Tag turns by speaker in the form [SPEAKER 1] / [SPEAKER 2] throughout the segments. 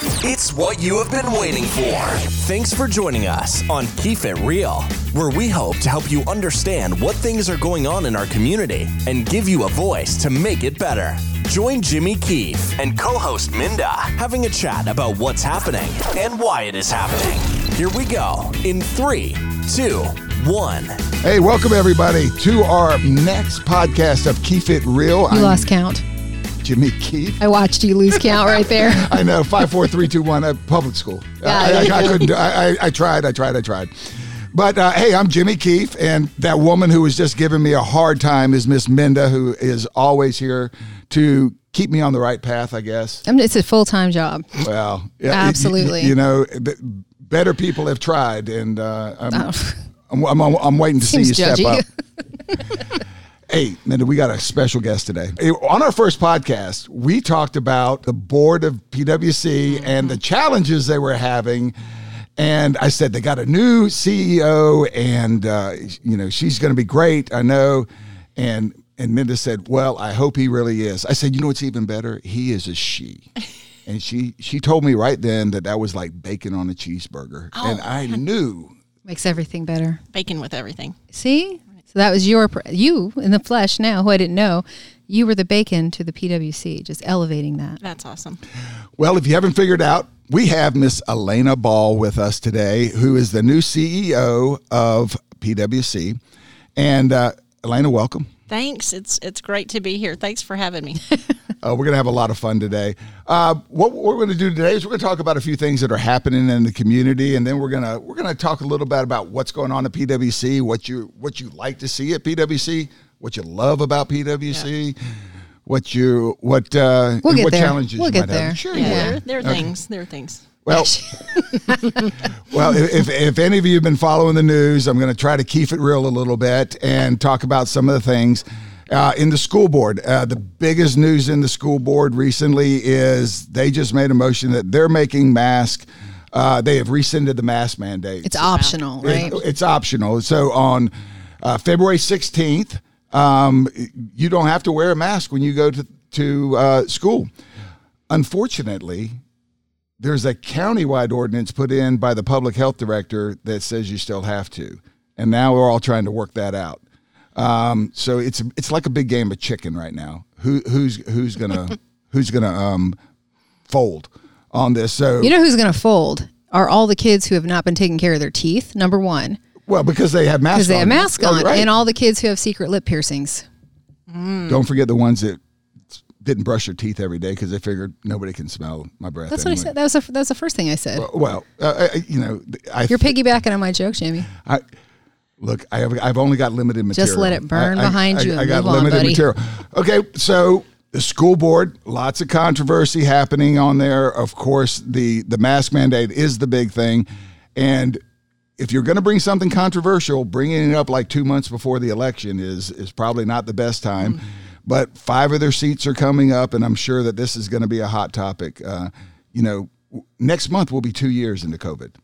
[SPEAKER 1] It's what you have been waiting for. Thanks for joining us on Keep It Real, where we hope to help you understand what things are going on in our community and give you a voice to make it better. Join Jimmy Keefe and co host Minda having a chat about what's happening and why it is happening. Here we go in three, two, one.
[SPEAKER 2] Hey, welcome everybody to our next podcast of Keep It Real.
[SPEAKER 3] You
[SPEAKER 2] I'm
[SPEAKER 3] lost count.
[SPEAKER 2] Jimmy Keefe.
[SPEAKER 3] I watched you lose count right there.
[SPEAKER 2] I know five, four, three, two, one. Uh, public school.
[SPEAKER 3] Yeah,
[SPEAKER 2] I, I, I couldn't. Do, I, I, I tried. I tried. I tried. But uh, hey, I'm Jimmy Keefe, and that woman who was just giving me a hard time is Miss Minda, who is always here to keep me on the right path. I guess.
[SPEAKER 3] I mean, it's a full time job.
[SPEAKER 2] Well, yeah,
[SPEAKER 3] Absolutely.
[SPEAKER 2] You, know, better people have tried, and uh, I'm,
[SPEAKER 3] Oh.
[SPEAKER 2] I'm, I'm, I'm, waiting to see
[SPEAKER 3] Seems
[SPEAKER 2] you step up. Hey, Minda, we got a special guest today. On our first podcast, we talked about the board of PWC and the challenges they were having. And I said they got a new CEO, and uh, you know she's going to be great. I know. And and Minda said, "Well, I hope he really is." I said, "You know what's even better? He is a she." And she she told me right then that that was like bacon on a cheeseburger, and I knew
[SPEAKER 3] Makes everything better.
[SPEAKER 4] bacon with everything.
[SPEAKER 3] See? So that was your, you in the flesh now, who I didn't know. You were the bacon to the PWC, just elevating that.
[SPEAKER 4] That's awesome.
[SPEAKER 2] Well, if you haven't figured out, we have Miss Elaina Ball with us today, who is the new CEO of PWC. And uh, Elaina, welcome.
[SPEAKER 4] Thanks. It's it's great to be here. Thanks for having me.
[SPEAKER 2] Uh, we're going to have a lot of fun today. Uh, what we're going to do today is we're going to talk about a few things that are happening in the community, and then we're going to we're going to talk a little bit about what's going on at PWC, what you what you like to see at PWC, what you love about PWC, what you what uh,
[SPEAKER 3] We'll
[SPEAKER 2] what
[SPEAKER 3] there.
[SPEAKER 2] challenges
[SPEAKER 3] We'll
[SPEAKER 2] you
[SPEAKER 3] get
[SPEAKER 2] might have.
[SPEAKER 3] there.
[SPEAKER 2] Sure,
[SPEAKER 4] Yeah,
[SPEAKER 2] you
[SPEAKER 4] there, there are things. There are things.
[SPEAKER 2] Well, well, if, if any of you have been following the news, I'm going to try to keep it real a little bit and talk about some of the things. Uh, in the school board, uh, the biggest news in the school board recently is they just made a motion that they're making masks. Uh, they have rescinded the mask mandate.
[SPEAKER 3] It's optional, right?
[SPEAKER 2] It- it's optional. So on uh, February 16th, um, you don't have to wear a mask when you go to, to uh, school. Unfortunately, there's a countywide ordinance put in by the public health director that says you still have to. And now we're all trying to work that out. Um, so it's it's like a big game of chicken right now. Who who's who's gonna who's gonna um, fold on this? So
[SPEAKER 3] You know who's going to fold? Are all the kids who have not been taking care of their teeth, number one,
[SPEAKER 2] well because they have masks
[SPEAKER 3] because they
[SPEAKER 2] on.
[SPEAKER 3] have masks
[SPEAKER 2] Yeah,
[SPEAKER 3] on,
[SPEAKER 2] right.
[SPEAKER 3] and all the kids who have secret lip piercings.
[SPEAKER 2] Don't forget the ones that didn't brush their teeth every day because they figured nobody can smell my breath.
[SPEAKER 3] That's what I said. That was, a, that was the first thing I said.
[SPEAKER 2] Well, uh, I- you know, I
[SPEAKER 3] You're piggybacking on my joke, Jamie.
[SPEAKER 2] I look. I have. I've only got limited material.
[SPEAKER 3] Just let it burn behind you
[SPEAKER 2] I, got
[SPEAKER 3] on,
[SPEAKER 2] limited
[SPEAKER 3] buddy.
[SPEAKER 2] material. Okay, so the school board, lots of controversy happening on there. Of course, the the mask mandate is the big thing, and if you're going to bring something controversial, bringing it up like two months before the election is is probably not the best time.
[SPEAKER 3] Mm-hmm.
[SPEAKER 2] But five of their seats are coming up, and I'm sure that this is going to be a hot topic. Uh, you know, next month will be two years into COVID.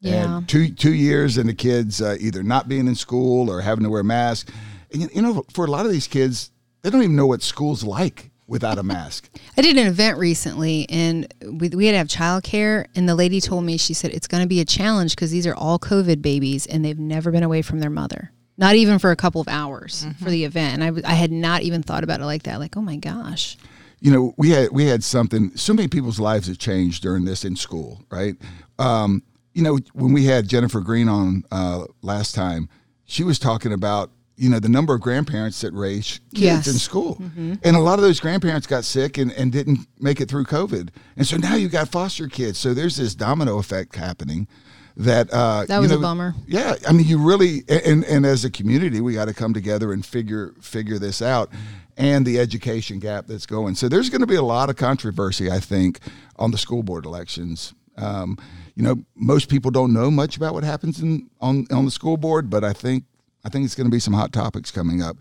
[SPEAKER 3] Yeah.
[SPEAKER 2] And two two years into kids uh, either not being in school or having to wear masks. And you- know, for a lot of these kids, they don't even know what school's like without a mask.
[SPEAKER 3] I did an event recently and we, we had to have childcare. And the lady told me, she said, it's going to be a challenge because these are all COVID babies and they've never been away from their mother, not even for a couple of hours for the event. And I, w- I had not even thought about it like that. Like, oh my gosh.
[SPEAKER 2] you know, we had we had something. So many people's lives have changed during this in school, right? Um, you know, when we had Jennifer Green on uh, last time, she was talking about you know the number of grandparents that raise kids
[SPEAKER 3] Yes.
[SPEAKER 2] in school, and a lot of those grandparents got sick and, and didn't make it through COVID, and so now you got foster kids. So there's this domino effect happening. That uh,
[SPEAKER 3] That
[SPEAKER 2] you
[SPEAKER 3] was a bummer.
[SPEAKER 2] Yeah, I mean, you really and and as a community, we got to come together and figure figure this out, and the education gap that's going. So there's going to be a lot of controversy, I think, on the school board elections. Um, you know, most people don't know much about what happens in on on the school board, but I think I think it's going to be some hot topics coming up.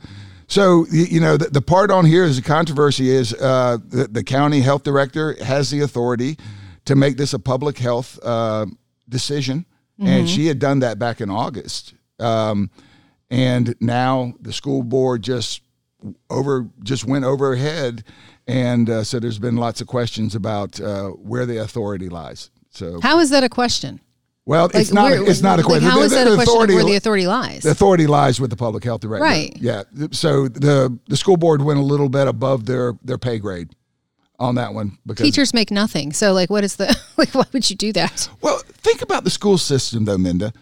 [SPEAKER 2] So you know, the, the part on here is the controversy is uh, the, the county health director has the authority to make this a public health uh, decision, and she had done that back in August. Um, and now the school board just over just went over her head, and uh, so there's been lots of questions about uh, where the authority lies. So
[SPEAKER 3] How is that a question?
[SPEAKER 2] well, it's not
[SPEAKER 3] where-
[SPEAKER 2] it's not a
[SPEAKER 3] like,
[SPEAKER 2] question.
[SPEAKER 3] how
[SPEAKER 2] The-
[SPEAKER 3] is
[SPEAKER 2] the
[SPEAKER 3] that a question
[SPEAKER 2] authority
[SPEAKER 3] where the authority lies?
[SPEAKER 2] the authority lies with the public health director.
[SPEAKER 3] Right.
[SPEAKER 2] Yeah. So the the school board went a little bit above their their pay grade on that one because
[SPEAKER 3] Teachers make nothing. So, like, what is the like? Why would you do that?
[SPEAKER 2] Well, think about the school system though, Minda.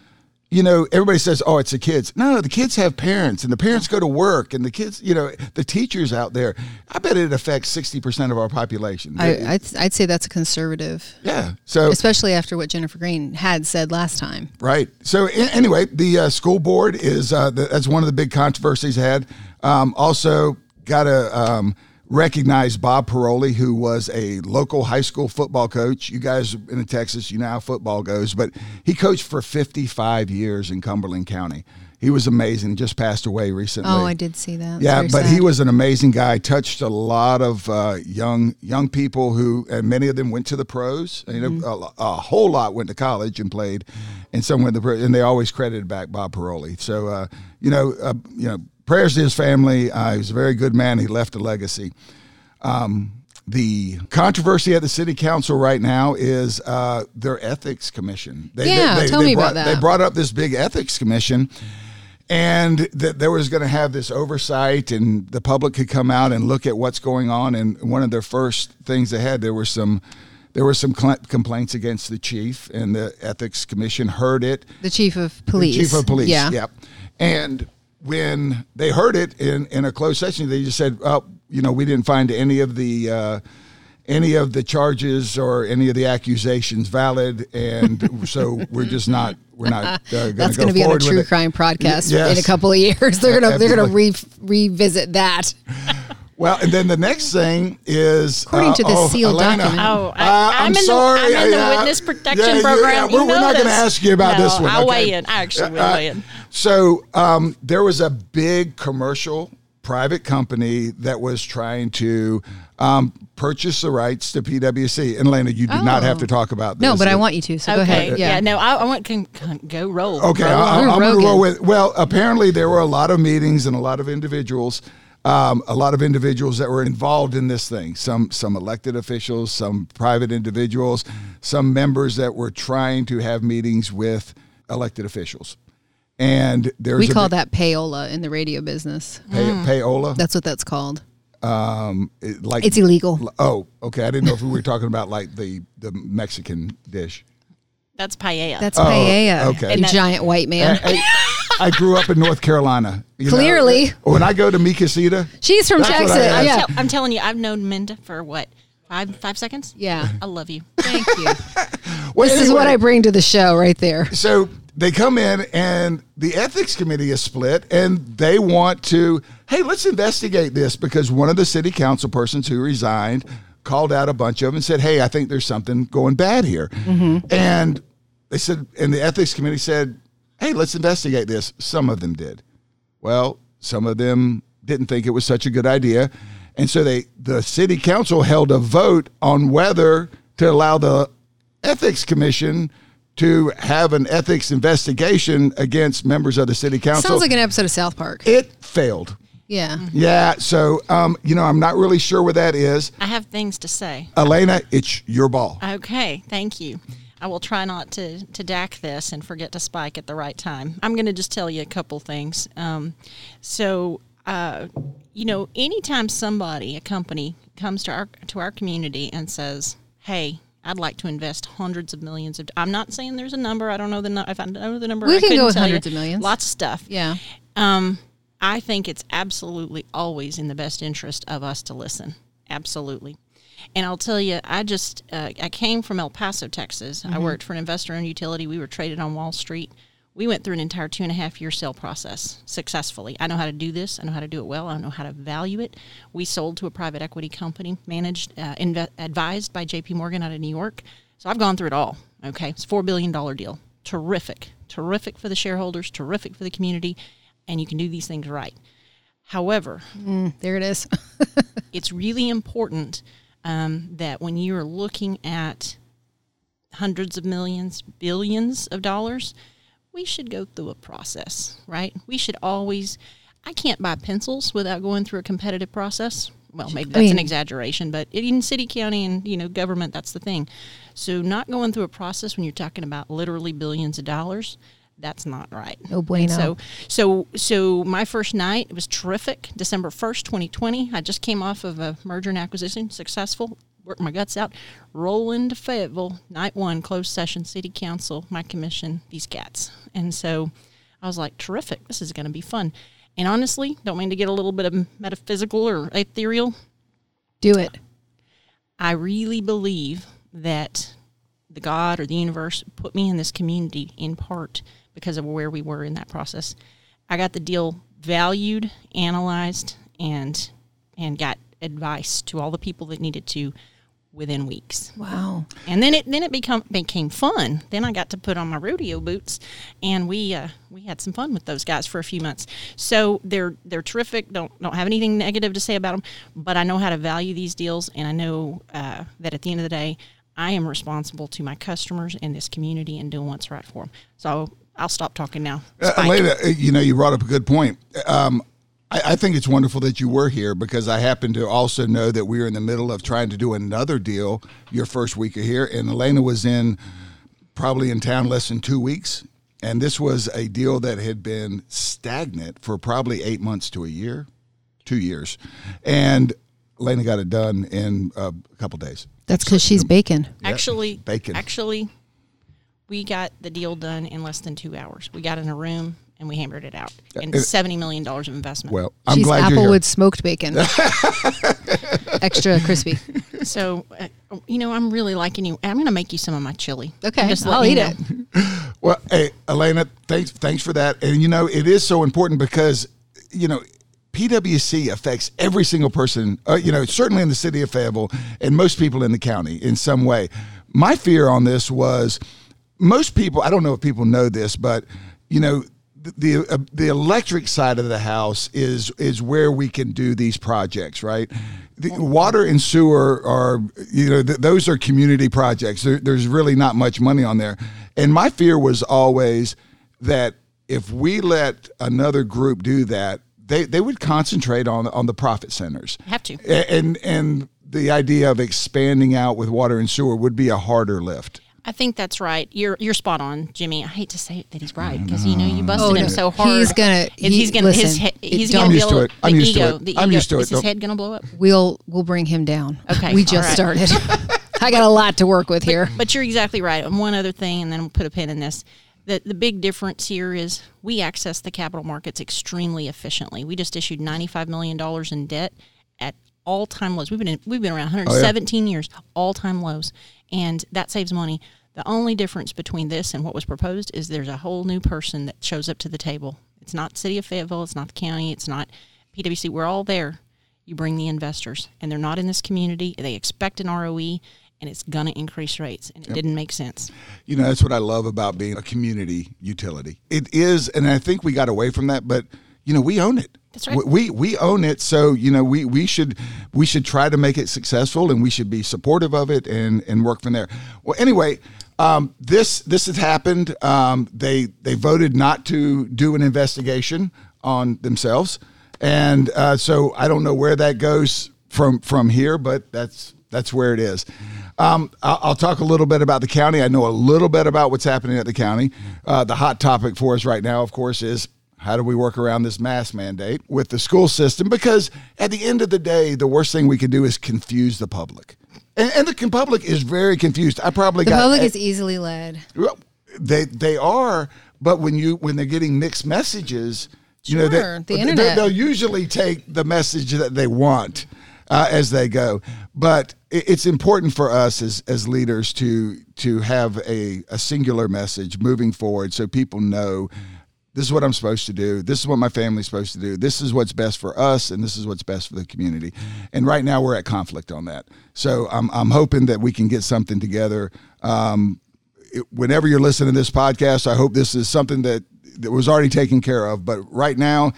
[SPEAKER 2] You know, everybody says, "Oh, it's the kids." No, the kids have parents, and the parents go to work, and the kids, you know, the teachers out there. I bet it affects sixty percent of our population.
[SPEAKER 3] I, I'd, I'd say that's a conservative,
[SPEAKER 2] yeah. So
[SPEAKER 3] especially after what Jennifer Green had said last time.
[SPEAKER 2] Right. So anyway, the uh, school board is uh, the, that's one of the big controversies had. Um, also, got a um, recognize Bob Paroli, who was a local high school football coach. You guys in Texas, you know how football goes, but he coached for 55 years in Cumberland County. He was amazing. Just passed away recently.
[SPEAKER 3] Oh, I did see that.
[SPEAKER 2] Yeah, but
[SPEAKER 3] sad.
[SPEAKER 2] he was an amazing guy. Touched a lot of uh, young young people who, and many of them went to the pros. You know,
[SPEAKER 3] Mm-hmm.
[SPEAKER 2] a, a whole lot went to college and played, and some went to the pros, and they always credited back Bob Paroli. So, uh, you know, uh, you know, prayers to his family. Uh, he was a very good man. He left a legacy. Um, the controversy at the city council right now is uh, their ethics commission. They,
[SPEAKER 3] Yeah, tell me
[SPEAKER 2] brought,
[SPEAKER 3] about
[SPEAKER 2] They brought up this big ethics commission and that there was going to have this oversight and the public could come out and look at what's going on and one of their first things they had there were some there were some cl- complaints against the chief and the ethics commission heard it
[SPEAKER 3] the chief of police.
[SPEAKER 2] chief of police
[SPEAKER 3] Yeah.
[SPEAKER 2] yep and when they heard it in in a closed session they just said oh you know we didn't find any of the uh, any of the charges or any of the accusations valid and so we're just not we're not uh, going
[SPEAKER 3] That's
[SPEAKER 2] go
[SPEAKER 3] going to be on a true crime podcast
[SPEAKER 2] yes.
[SPEAKER 3] in a couple of years. They're gonna they're gonna re- revisit that.
[SPEAKER 2] Well, and then the next thing is
[SPEAKER 3] According to the
[SPEAKER 2] oh,
[SPEAKER 3] sealed
[SPEAKER 2] Elaina,
[SPEAKER 3] document.
[SPEAKER 4] Oh, I,
[SPEAKER 2] uh,
[SPEAKER 4] I'm,
[SPEAKER 2] I'm,
[SPEAKER 4] in
[SPEAKER 2] sorry.
[SPEAKER 4] the, I'm in the
[SPEAKER 2] yeah,
[SPEAKER 4] witness protection
[SPEAKER 2] yeah, you-
[SPEAKER 4] program.
[SPEAKER 2] yeah,
[SPEAKER 4] You
[SPEAKER 2] we're, we're not going to ask you about
[SPEAKER 4] No,
[SPEAKER 2] this one.
[SPEAKER 4] I'll
[SPEAKER 2] okay?
[SPEAKER 4] weigh in. I actually will
[SPEAKER 2] Uh,
[SPEAKER 4] weigh in.
[SPEAKER 2] So um, there was a big commercial private company that was trying to um, purchase the rights to PWC. And Lena, you do not
[SPEAKER 3] Oh.
[SPEAKER 2] have to talk about this.
[SPEAKER 3] No, but I want you to. So go
[SPEAKER 4] Okay.
[SPEAKER 3] ahead.
[SPEAKER 4] Yeah.
[SPEAKER 3] Yeah.
[SPEAKER 4] No, I, I want can, can go roll.
[SPEAKER 2] Okay,
[SPEAKER 4] Roll.
[SPEAKER 2] I,
[SPEAKER 3] You're
[SPEAKER 2] am going to roll with. Well, apparently there were a lot of meetings and a lot of individuals, um, a lot of individuals that were involved in this thing. Some some elected officials, some private individuals, some members that were trying to have meetings with elected officials. And there's
[SPEAKER 3] We call
[SPEAKER 2] big-
[SPEAKER 3] that payola in the radio business.
[SPEAKER 2] pay, payola.
[SPEAKER 3] That's what that's called.
[SPEAKER 2] Um, it- like
[SPEAKER 3] It's illegal.
[SPEAKER 2] Oh, okay. I didn't know if we were talking about like the the Mexican dish.
[SPEAKER 4] That's paella.
[SPEAKER 3] That's paella.
[SPEAKER 2] Oh, okay.
[SPEAKER 3] You
[SPEAKER 4] And that-
[SPEAKER 3] giant white man.
[SPEAKER 2] I, I grew up in North Carolina. you know.
[SPEAKER 3] Clearly.
[SPEAKER 2] when I go to Mi Casita,
[SPEAKER 3] She's from Texas.
[SPEAKER 2] I asked.
[SPEAKER 4] I'm,
[SPEAKER 3] Yeah.
[SPEAKER 4] tell- I'm telling you, I've known Minda for what five five seconds.
[SPEAKER 3] Yeah.
[SPEAKER 4] I love you.
[SPEAKER 3] Thank you.
[SPEAKER 2] Well,
[SPEAKER 3] this is what I bring to the show right there.
[SPEAKER 2] So they come in, and the ethics committee is split, and they want to, hey, let's investigate this because one of the city council persons who resigned called out a bunch of them and said, hey, I think there's something going bad here. Mm-hmm. And they said, and the ethics committee said, hey, let's investigate this. Some of them did. Well, some of them didn't think it was such a good idea. And so they the city council held a vote on whether to allow the ethics commission to have an ethics investigation against members of the city council.
[SPEAKER 3] Sounds like an episode of South Park.
[SPEAKER 2] it failed.
[SPEAKER 3] Yeah.
[SPEAKER 2] Yeah, so um, you know, I'm not really sure where that is.
[SPEAKER 4] I have things to say.
[SPEAKER 2] Elaina, it's your ball.
[SPEAKER 4] Okay, thank you. I will try not to to Dak this and forget to spike at the right time. I'm going to just tell you a couple things. Um, so, uh, you know, anytime somebody, a company, comes to our to our community and says, "Hey," I'd like to invest hundreds of millions of. I'm not saying there's a number. I don't know the nu- if I know the number.
[SPEAKER 3] We
[SPEAKER 4] I
[SPEAKER 3] can go with
[SPEAKER 4] tell you.
[SPEAKER 3] hundreds of millions.
[SPEAKER 4] Lots of stuff.
[SPEAKER 3] Yeah.
[SPEAKER 4] Um, I think it's absolutely always in the best interest of us to listen. Absolutely. And I'll tell you, I just uh, I came from El Paso, Texas. I worked for an investor-owned utility. We were traded on Wall Street. We went through an entire two and a half year sale process successfully. I know how to do this. I know how to do it well. I know how to value it. We sold to a private equity company, managed, uh, inve- advised by J.P. Morgan out of New York. So I've gone through it all. Okay, it's a four billion dollar deal. Terrific, terrific for the shareholders. Terrific for the community, and you can do these things right. However,
[SPEAKER 3] There it is.
[SPEAKER 4] it's really important um, that when you're looking at hundreds of millions, billions of dollars, we should go through a process, right? We should always. I can't buy pencils without going through a competitive process. Well, maybe
[SPEAKER 3] I
[SPEAKER 4] that's an exaggeration, but in city, county, and you know government, that's the thing. So not going through a process when you're talking about literally billions of dollars, that's not right.
[SPEAKER 3] No
[SPEAKER 4] And
[SPEAKER 3] bueno.
[SPEAKER 4] So so so my first night it was terrific. December first, twenty twenty. I just came off of a merger and acquisition, successful. Worked my guts out. Roll into Fayetteville, night one, closed session, city council, my commission, these cats. And so I was like, terrific. This is going to be fun. And honestly, don't mean to get a little bit of metaphysical or ethereal.
[SPEAKER 3] Do it.
[SPEAKER 4] I really believe that the God or the universe put me in this community in part because of where we were in that process. I got the deal valued, analyzed, and and got advice to all the people that needed to within weeks.
[SPEAKER 3] Wow.
[SPEAKER 4] And then it then it become became fun. Then I got to put on my rodeo boots, and we uh, we had some fun with those guys for a few months. So they're they're terrific. Don't don't have anything negative to say about them, but I know how to value these deals, and I know uh, that at the end of the day, I am responsible to my customers and this community and doing what's right for them. So I'll stop talking now.
[SPEAKER 2] Uh,
[SPEAKER 4] Spike.
[SPEAKER 2] Elaina, uh, you know, you brought up a good point. Um, I, I think it's wonderful that you were here because I happen to also know that we were in the middle of trying to do another deal your first week of here, and Elaina was in probably in town less than two weeks. And this was a deal that had been stagnant for probably eight months to a year, two years. And Elaina got it done in uh, a couple days.
[SPEAKER 3] That's because she's bacon.
[SPEAKER 4] Actually,
[SPEAKER 2] bacon.
[SPEAKER 4] Actually, we got the deal done in less than two hours. We got in a room and we hammered it out. And seventy million dollars of investment.
[SPEAKER 2] Well, I'm
[SPEAKER 3] she's
[SPEAKER 2] glad you're here.
[SPEAKER 3] Applewood smoked bacon. Extra crispy.
[SPEAKER 4] So, uh, you know, I'm really liking you. I'm going to make you some of my chili.
[SPEAKER 3] Okay,
[SPEAKER 4] I'm just
[SPEAKER 3] I'll eat it.
[SPEAKER 2] Well, hey, Elaina, thanks thanks for that. And you know, it is so important because you know, PWC affects every single person. Uh, you know, certainly in the city of Fayetteville and most people in the county in some way. My fear on this was most people. I don't know if people know this, but you know. The the, uh, the electric side of the house is is where we can do these projects, right? The water and sewer are you know th- those are community projects. There, there's really not much money on there, and my fear was always that if we let another group do that, they, they would concentrate on on the profit centers.
[SPEAKER 4] Have to.
[SPEAKER 2] A- And and the idea of expanding out with water and sewer would be a harder lift.
[SPEAKER 4] I think that's right. You're you're spot on, Jimmy. I hate to say it that he's right because you know you busted
[SPEAKER 3] Oh,
[SPEAKER 4] him
[SPEAKER 3] no.
[SPEAKER 4] so hard.
[SPEAKER 3] He's gonna-
[SPEAKER 4] If he's gonna his
[SPEAKER 3] listen,
[SPEAKER 4] head,
[SPEAKER 3] it
[SPEAKER 4] he's gonna
[SPEAKER 2] I'm used to it. I'm
[SPEAKER 4] the
[SPEAKER 2] used to it.
[SPEAKER 4] The
[SPEAKER 2] I'm
[SPEAKER 4] ego.
[SPEAKER 2] used to
[SPEAKER 4] Is
[SPEAKER 2] it.
[SPEAKER 4] his head gonna blow up?
[SPEAKER 3] We'll we'll bring him down.
[SPEAKER 4] Okay,
[SPEAKER 3] We just
[SPEAKER 4] right.
[SPEAKER 3] started. I got a lot to work with here.
[SPEAKER 4] But you're exactly right. And one other thing, and then we'll put a pin in this. The, the big difference here is we access the capital markets extremely efficiently. We just issued $95 million in debt at all time lows. We've been in, we've been around 117 years, all time lows, and that saves money. The only difference between this and what was proposed is there's a whole new person that shows up to the table. It's not City of Fayetteville, it's not the county, it's not PWC. We're all there. You bring the investors, and they're not in this community. They expect an ROE, and it's going to increase rates, and it didn't make sense.
[SPEAKER 2] You know, that's what I love about being a community utility. It is, and I think we got away from that, but you know, we own it.
[SPEAKER 4] That's right.
[SPEAKER 2] We we own it, so you know, we we should we should try to make it successful, and we should be supportive of it and and work from there. Well, anyway. Um, this this has happened. Um, they they voted not to do an investigation on themselves, and uh, so I don't know where that goes from from here, but that's that's where it is. Um, I'll, I'll talk a little bit about the county. I know a little bit about what's happening at the county. Uh, the hot topic for us right now, of course, is how do we work around this mask mandate with the school system? Because at the end of the day, the worst thing we can do is confuse the public. And, and the public is very confused. I probably
[SPEAKER 3] The
[SPEAKER 2] got
[SPEAKER 3] public is easily led.
[SPEAKER 2] well, they they are, but when you when they're getting mixed messages, you know, they,
[SPEAKER 3] the internet.
[SPEAKER 2] they'll usually take the message that they want uh, as they go. But it, it's important for us as as leaders to to have a a singular message moving forward, so people know. This is what I'm supposed to do. This is what my family's supposed to do. This is what's best for us, and this is what's best for the community. And right now, we're at conflict on that. So I'm, I'm hoping that we can get something together um, it- whenever you're listening to this podcast, I hope this is something that, that was already taken care of. But right now,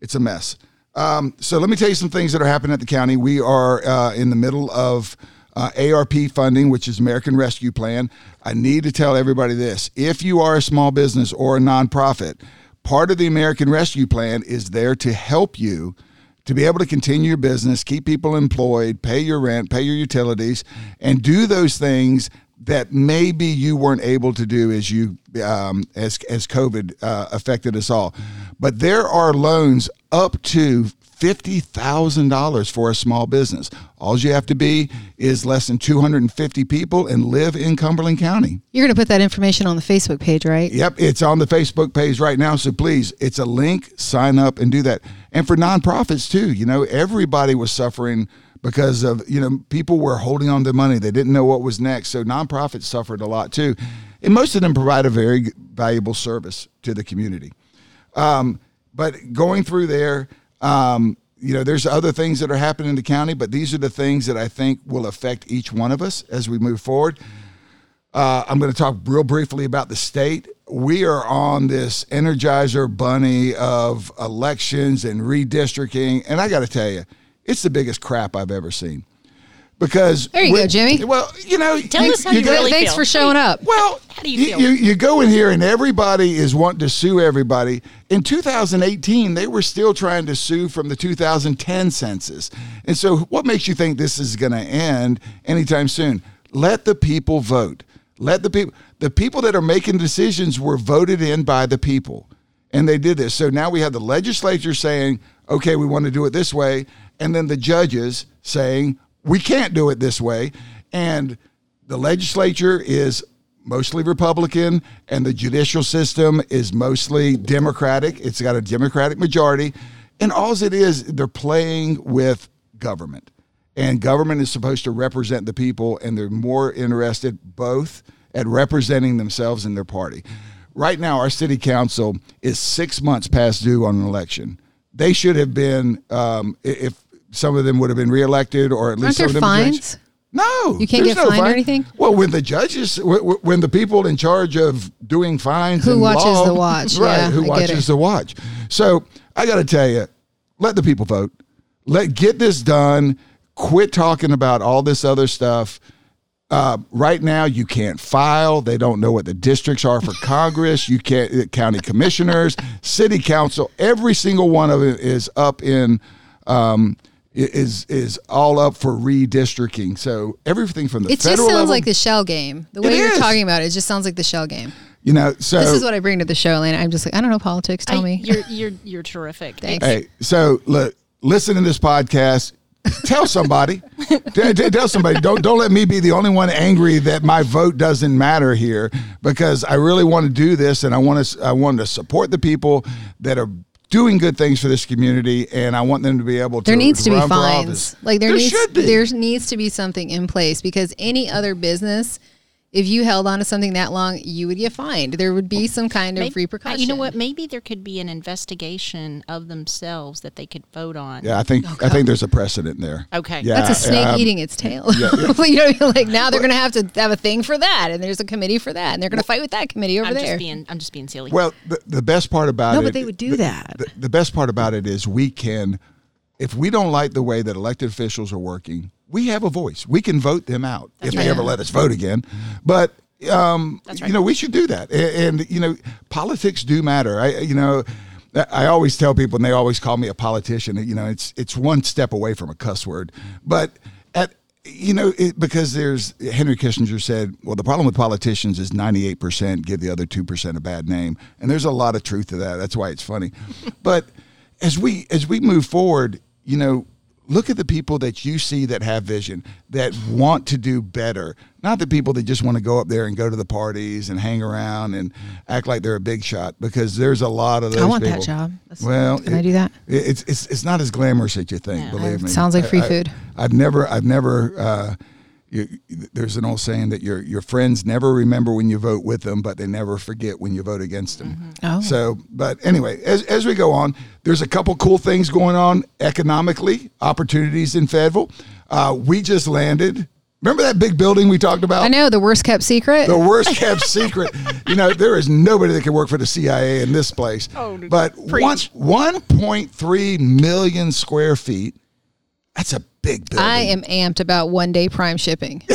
[SPEAKER 2] it's a mess. Um, so let me tell you some things that are happening at the county. We are uh, in the middle of uh, ARP funding, which is American Rescue Plan. I need to tell everybody this: if you are a small business or a nonprofit, part of the American Rescue Plan is there to help you to be able to continue your business, keep people employed, pay your rent, pay your utilities, and do those things that maybe you weren't able to do as you um, as as COVID uh, affected us all. But there are loans up to fifty thousand dollars for a small business. All you have to be is less than two hundred and fifty people and live in Cumberland County.
[SPEAKER 3] You're going to put that information on the Facebook page, right?
[SPEAKER 2] Yep, it's on the Facebook page right now. So please, it's a link. Sign up and do that. And for nonprofits too, you know, everybody was suffering because of you know people were holding on to money. They didn't know what was next. So nonprofits suffered a lot too, and most of them provide a very valuable service to the community. Um, but going through there, um, you know, there's other things that are happening in the county, but these are the things that I think will affect each one of us as we move forward. Uh, I'm going to talk real briefly about the state. We are on this energizer bunny of elections and redistricting, and I got to tell you, it's the biggest crap I've ever seen. Because
[SPEAKER 3] There you
[SPEAKER 2] we-
[SPEAKER 3] go, Jimmy.
[SPEAKER 2] Well, you know,
[SPEAKER 4] Tell us how you
[SPEAKER 2] got-
[SPEAKER 4] really
[SPEAKER 3] Thanks
[SPEAKER 4] feel.
[SPEAKER 3] for showing up.
[SPEAKER 2] well,
[SPEAKER 4] How do you feel?
[SPEAKER 2] You, you go in here and everybody is wanting to sue everybody. In 2018, they were still trying to sue from the 2010 census. And so, what makes you think this is going to end anytime soon? Let the people vote. Let the people, the people that are making decisions were voted in by the people. And they did this. So now we have the legislature saying, okay, we want to do it this way. And then the judges saying, we can't do it this way. And the legislature is mostly Republican, and the judicial system is mostly Democratic. It's got a Democratic majority. And all it is, they're playing with government. And government is supposed to represent the people, and they're more interested both at representing themselves and their party. Right now, our city council is six months past due on an election. They should have been, um, if some of them would have been reelected, or at least
[SPEAKER 3] Aren't
[SPEAKER 2] some
[SPEAKER 3] there
[SPEAKER 2] of them
[SPEAKER 3] fines?
[SPEAKER 2] no,
[SPEAKER 3] You can't get fined or anything?
[SPEAKER 2] Well, when the judges, wh- wh- when the people in charge of doing fines,
[SPEAKER 3] Who watches
[SPEAKER 2] law-
[SPEAKER 3] the watch?
[SPEAKER 2] right?
[SPEAKER 3] Yeah,
[SPEAKER 2] who
[SPEAKER 3] I
[SPEAKER 2] watches the watch? So I got to tell you, let the people vote. Let get this done. Quit talking about all this other stuff. Uh, right now, you can't file. They don't know what the districts are for Congress. You can't, uh, county commissioners, city council, every single one of it is up in, um, is is all up for redistricting. So everything from the
[SPEAKER 3] It just sounds
[SPEAKER 2] level,
[SPEAKER 3] like the shell game. The way you're
[SPEAKER 2] is.
[SPEAKER 3] talking about it, it just sounds like the shell game.
[SPEAKER 2] you know. So
[SPEAKER 3] This is what I bring to the show, Elaina. I'm just like, I don't know politics. Tell
[SPEAKER 4] I-
[SPEAKER 3] me.
[SPEAKER 4] You're you're you're terrific.
[SPEAKER 3] Thanks.
[SPEAKER 2] Hey, so look, listen to this podcast. Tell somebody. T- t- tell somebody. Don't don't let me be the only one angry that my vote doesn't matter here because I really want to do this and I want to I want to support the people that are doing good things for this community and I want them to be able to
[SPEAKER 3] there needs to be fines. Like there, needs
[SPEAKER 2] should be.
[SPEAKER 3] there needs to be something in place because any other business, if you held on to something that long, you would get fined. There would be some kind of
[SPEAKER 4] Maybe-
[SPEAKER 3] repercussion.
[SPEAKER 4] You know what? Maybe there could be an investigation of themselves that they could vote on.
[SPEAKER 2] yeah, I think I think there's a precedent there.
[SPEAKER 4] Okay.
[SPEAKER 2] Yeah,
[SPEAKER 3] That's a snake
[SPEAKER 2] um,
[SPEAKER 3] eating its tail. you know, what I mean? like now they're going to have to have a thing for that, and there's a committee for that, and they're going to fight with that committee over
[SPEAKER 4] I'm
[SPEAKER 3] there.
[SPEAKER 4] just being I'm just being silly.
[SPEAKER 2] Well, the, the best part about it
[SPEAKER 3] No,
[SPEAKER 2] it,
[SPEAKER 3] but they would do
[SPEAKER 2] the-
[SPEAKER 3] that.
[SPEAKER 2] The, the best part about it is we can, if we don't like the way that elected officials are working, we have a voice. We can vote them out if they ever let us vote again. But um,
[SPEAKER 4] That's
[SPEAKER 2] you know, we should do that. A- And, you know, politics do matter. I you know. I always tell people, and they always call me a politician. You know, it's it's one step away from a cuss word, but at you know, it, because there's Henry Kissinger said, well, the problem with politicians is 98% give the other 2% a bad name. And there's a lot of truth to that. That's why it's funny. but as we as we move forward, you know, look at the people that you see that have vision, that want to do better. Not the people that just want to go up there and go to the parties and hang around and act like they're a big shot because there's a lot of those
[SPEAKER 3] I want that
[SPEAKER 2] people.
[SPEAKER 3] job. That's-
[SPEAKER 2] well,
[SPEAKER 3] can I do that?
[SPEAKER 2] It's it's it's not as glamorous as you think. Believe me.
[SPEAKER 3] Sounds like free
[SPEAKER 2] I- I-
[SPEAKER 3] food.
[SPEAKER 2] I've never I've never. Uh, you, there's an old saying that your your friends never remember when you vote with them, but they never forget when you vote against them.
[SPEAKER 3] Oh.
[SPEAKER 2] So, but anyway, as as we go on, there's a couple cool things going on economically, opportunities in Fayetteville. Uh, we just landed. Remember that big building we talked about?
[SPEAKER 3] I know the worst kept secret.
[SPEAKER 2] the worst kept secret. You know, there is nobody that can work for the CIA in this place.
[SPEAKER 4] Oh,
[SPEAKER 2] but one one point three million square feet. That's a big building.
[SPEAKER 3] I am amped about one day prime shipping.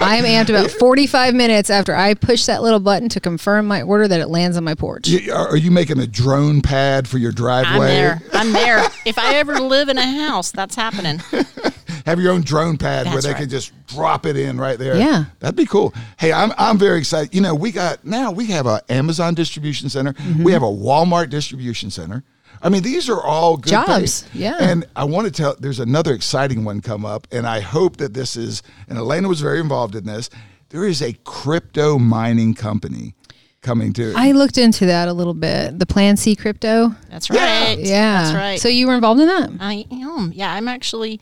[SPEAKER 3] I'm amped about 45 minutes after I push that little button to confirm my order that it lands on my porch.
[SPEAKER 2] You- Are are you making a drone pad for your driveway?
[SPEAKER 4] I'm
[SPEAKER 2] driveway?
[SPEAKER 4] there. I'm there. If I ever live in a house, that's happening.
[SPEAKER 2] Have your own drone pad where they
[SPEAKER 4] right.
[SPEAKER 2] can just drop it in right there.
[SPEAKER 3] Yeah.
[SPEAKER 2] that'd be cool. Hey, I'm I'm very excited. You know, we got now we have a Amazon distribution center.
[SPEAKER 3] Mm-hmm.
[SPEAKER 2] We have a Walmart distribution center. I mean, these are all good
[SPEAKER 3] Jobs,
[SPEAKER 2] things.
[SPEAKER 3] yeah.
[SPEAKER 2] And I want to tell. There's another exciting one come up, and I hope that this is. And Elaina was very involved in this. There is a crypto mining company coming to.
[SPEAKER 3] I looked into that a little bit. The Plan C crypto.
[SPEAKER 4] That's right.
[SPEAKER 3] Yeah.
[SPEAKER 4] That's right.
[SPEAKER 3] So you were involved in that?
[SPEAKER 4] I am. Yeah, I'm actually,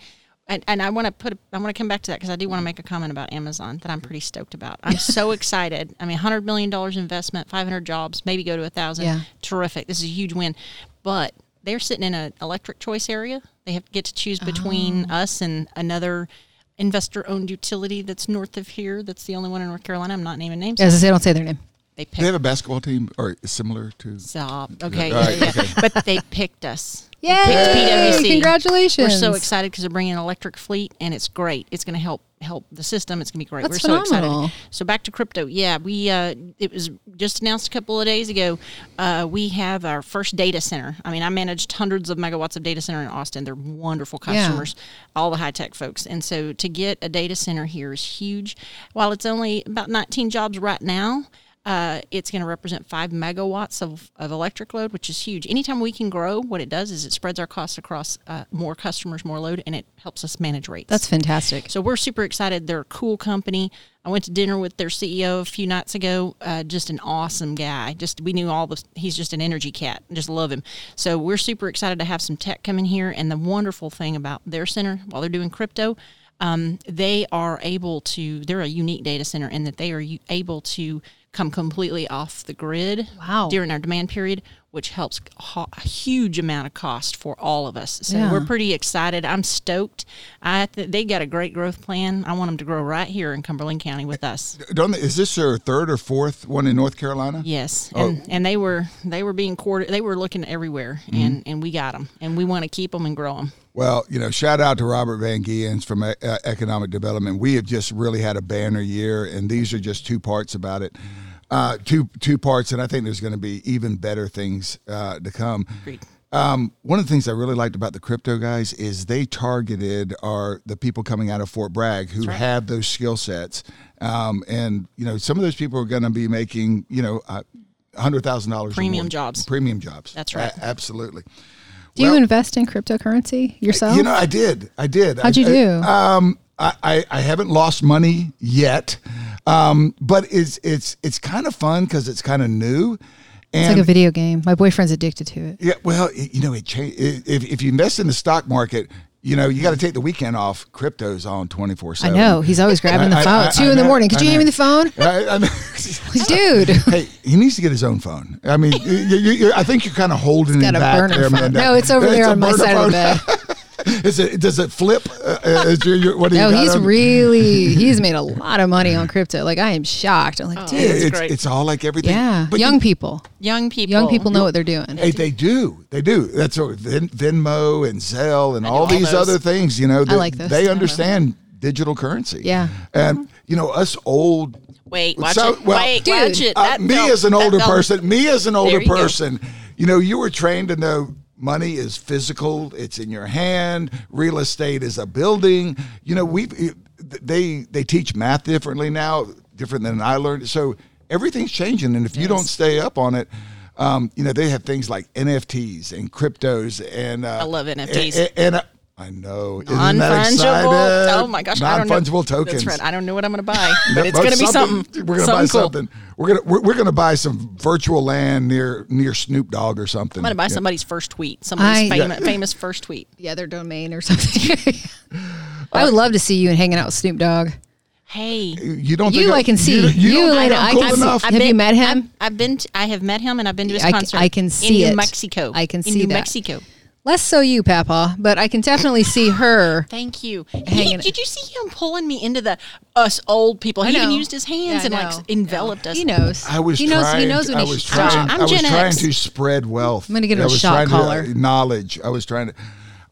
[SPEAKER 4] and, and I want to put. I want to come back to that because I do want to make a comment about Amazon that I'm pretty stoked about. I'm so excited. I mean, hundred million dollars investment, 500 jobs, maybe go to a thousand.
[SPEAKER 3] Yeah.
[SPEAKER 4] Terrific. This is a huge win, but they're sitting in an electric choice area. They have to get to choose between
[SPEAKER 3] Oh.
[SPEAKER 4] us and another investor-owned utility that's north of here. That's the only one in North Carolina. I'm not naming names.
[SPEAKER 3] As I say, don't say their name.
[SPEAKER 4] They
[SPEAKER 2] Do
[SPEAKER 4] picked.
[SPEAKER 2] they have a basketball team or similar to?
[SPEAKER 4] Stop. Okay.
[SPEAKER 2] All right,
[SPEAKER 4] yeah, yeah.
[SPEAKER 2] okay.
[SPEAKER 4] But they picked us.
[SPEAKER 3] Yay!
[SPEAKER 4] PWC.
[SPEAKER 3] Congratulations.
[SPEAKER 4] We're so excited because they're bringing an electric fleet, and it's great. It's going to help help the system. It's going to be great.
[SPEAKER 3] That's
[SPEAKER 4] We're so
[SPEAKER 3] phenomenal.
[SPEAKER 4] excited. So back to crypto. Yeah, we uh, it was just announced a couple of days ago. Uh, we have our first data center. I mean, I managed hundreds of megawatts of data center in Austin. They're wonderful
[SPEAKER 3] Yeah.
[SPEAKER 4] customers, all the high tech folks. And so to get a data center here is huge. While it's only about 19 jobs right now. Uh, it's going to represent five megawatts of, of electric load, which is huge. Anytime we can grow, what it does is it spreads our costs across uh, more customers, more load, and it helps us manage rates.
[SPEAKER 3] That's fantastic.
[SPEAKER 4] So we're super excited. They're a cool company. I went to dinner with their CEO a few nights ago. Uh, just an awesome guy. Just we knew all the. He's just an energy cat. Just love him. So we're super excited to have some tech come in here. And the wonderful thing about their center, while they're doing crypto, um, they are able to. They're a unique data center in that they are u- able to come completely off the grid
[SPEAKER 3] Wow.
[SPEAKER 4] during our demand period, which helps ho- a huge amount of cost for all of us. So
[SPEAKER 3] Yeah.
[SPEAKER 4] we're pretty excited. I'm stoked. I th- they got a great growth plan. I want them to grow right here in Cumberland County with us.
[SPEAKER 2] Don't they, is this their third or fourth one in North Carolina?
[SPEAKER 4] Yes,
[SPEAKER 2] Oh.
[SPEAKER 4] and and they were they were being courted. They were looking everywhere,
[SPEAKER 2] Mm-hmm.
[SPEAKER 4] and and we got them, and we want to keep them and grow them.
[SPEAKER 2] Well, you know, shout out to Robert Van Geons from uh, Economic Development. We have just really had a banner year, and these are just two parts about it. Uh, two two parts, and I think there's going to be even better things uh, to come.
[SPEAKER 4] Agreed.
[SPEAKER 2] Um, one of the things I really liked about the crypto guys is they targeted are the people coming out of Fort Bragg who
[SPEAKER 4] right.
[SPEAKER 2] have those skill sets, um, and you know some of those people are going to be making you know uh, hundred thousand dollars
[SPEAKER 4] Premium jobs.
[SPEAKER 2] premium jobs.
[SPEAKER 4] That's right.
[SPEAKER 2] A- absolutely.
[SPEAKER 3] do
[SPEAKER 2] well-
[SPEAKER 3] you invest in cryptocurrency yourself?
[SPEAKER 2] You know, I did. I did.
[SPEAKER 3] How'd you
[SPEAKER 2] I-
[SPEAKER 3] do?
[SPEAKER 2] Um, I, I, I haven't lost money yet, um, but it's it's it's kind of fun because it's kind of new. And, it's
[SPEAKER 3] like a video game. My boyfriend's addicted to it.
[SPEAKER 2] yeah, well, it, you know, it change. If if you invest in the stock market, you know, you got to take the weekend off. Crypto's on twenty four seven.
[SPEAKER 3] I know. He's always grabbing the
[SPEAKER 2] I-
[SPEAKER 3] phone.
[SPEAKER 2] I-
[SPEAKER 3] Two
[SPEAKER 2] I
[SPEAKER 3] in the morning. Could you hand me the phone?
[SPEAKER 2] I, I mean,
[SPEAKER 3] Dude.
[SPEAKER 2] hey, he needs to get his own phone. I mean, you, you, you, I think you're kind of holding
[SPEAKER 3] got
[SPEAKER 2] it
[SPEAKER 3] a
[SPEAKER 2] back
[SPEAKER 3] burner
[SPEAKER 2] there,
[SPEAKER 3] phone. No, it's over there on my side of the
[SPEAKER 2] phone. Is it? Does it flip? Uh, uh, is your, your, what do you
[SPEAKER 3] No,
[SPEAKER 2] got
[SPEAKER 3] he's
[SPEAKER 2] on-
[SPEAKER 3] really he's made a lot of money on crypto. Like I am shocked. I'm like, dude,
[SPEAKER 4] It's
[SPEAKER 2] it's,
[SPEAKER 4] great.
[SPEAKER 2] it's all like everything.
[SPEAKER 3] yeah.
[SPEAKER 2] But
[SPEAKER 3] Young
[SPEAKER 2] you-
[SPEAKER 3] people.
[SPEAKER 4] Young people.
[SPEAKER 3] Young people know what they're doing.
[SPEAKER 2] Hey, they do. They do. That's what Vin, Venmo and Zelle and all
[SPEAKER 4] all
[SPEAKER 2] these
[SPEAKER 4] those.
[SPEAKER 2] other things. You know, they,
[SPEAKER 3] like those.
[SPEAKER 2] they understand digital currency.
[SPEAKER 3] Yeah.
[SPEAKER 2] and you know us old.
[SPEAKER 4] Wait, watch
[SPEAKER 2] So-
[SPEAKER 4] it.
[SPEAKER 2] well,
[SPEAKER 4] Wait,
[SPEAKER 3] Dude,
[SPEAKER 4] watch it.
[SPEAKER 2] uh,
[SPEAKER 4] That
[SPEAKER 2] me
[SPEAKER 4] belt-
[SPEAKER 2] as an older
[SPEAKER 4] belt-
[SPEAKER 2] person, me as an older
[SPEAKER 4] you go.
[SPEAKER 2] person, you know, you were trained to know money is physical. It's in your hand. Real estate is a building. You know, we they they teach math differently now, different than I learned. So everything's changing, and if you don't stay up on it. Um, you know they have things like NFTs and cryptos and uh,
[SPEAKER 4] I love NFTs.
[SPEAKER 2] and, and, uh, I know Isn't that
[SPEAKER 4] Non-fungible. Oh my gosh, I don't know.
[SPEAKER 2] non-fungible tokens.
[SPEAKER 4] That's right. I don't know what I'm going to buy, but it's going to be something.
[SPEAKER 2] We're gonna buy
[SPEAKER 4] cool.
[SPEAKER 2] something. We're gonna we're, we're gonna buy some virtual land near near Snoop Dogg or something.
[SPEAKER 4] I'm going to buy
[SPEAKER 2] Yeah.
[SPEAKER 4] somebody's first tweet. Somebody's
[SPEAKER 3] I-
[SPEAKER 4] famous, famous first tweet.
[SPEAKER 3] Yeah, their domain or something. Uh, I would love to see you and hanging out with Snoop Dogg.
[SPEAKER 4] Hey,
[SPEAKER 2] You don't.
[SPEAKER 3] You,
[SPEAKER 2] think
[SPEAKER 3] I can see.
[SPEAKER 2] You,
[SPEAKER 3] You,
[SPEAKER 2] don't think
[SPEAKER 3] Elaina,
[SPEAKER 2] I'm
[SPEAKER 3] I
[SPEAKER 2] cool
[SPEAKER 3] can see-
[SPEAKER 2] enough?
[SPEAKER 3] Have you met him?
[SPEAKER 4] I've, I've been. To, I have met him, and I've been to his
[SPEAKER 3] I can-
[SPEAKER 4] concert.
[SPEAKER 3] I can see
[SPEAKER 4] in
[SPEAKER 3] it.
[SPEAKER 4] New Mexico.
[SPEAKER 3] I can
[SPEAKER 4] in
[SPEAKER 3] see
[SPEAKER 4] New
[SPEAKER 3] that.
[SPEAKER 4] Mexico.
[SPEAKER 3] Less so you, Papa, but I can definitely see her.
[SPEAKER 4] Thank you. He, did you see him pulling me into the us old people? He even used his hands
[SPEAKER 3] Yeah,
[SPEAKER 4] and like enveloped us.
[SPEAKER 3] He knows.
[SPEAKER 2] I was
[SPEAKER 3] He knows.
[SPEAKER 2] trying.
[SPEAKER 3] he knows when
[SPEAKER 2] I
[SPEAKER 3] he
[SPEAKER 2] was
[SPEAKER 3] should
[SPEAKER 2] trying.
[SPEAKER 3] stop.
[SPEAKER 4] I'm
[SPEAKER 2] I was
[SPEAKER 4] Gen
[SPEAKER 2] trying
[SPEAKER 4] X.
[SPEAKER 2] to spread wealth.
[SPEAKER 3] I'm gonna get him
[SPEAKER 2] I
[SPEAKER 3] a
[SPEAKER 2] was
[SPEAKER 3] shot
[SPEAKER 2] trying to-
[SPEAKER 3] collar.
[SPEAKER 2] knowledge. I was trying to.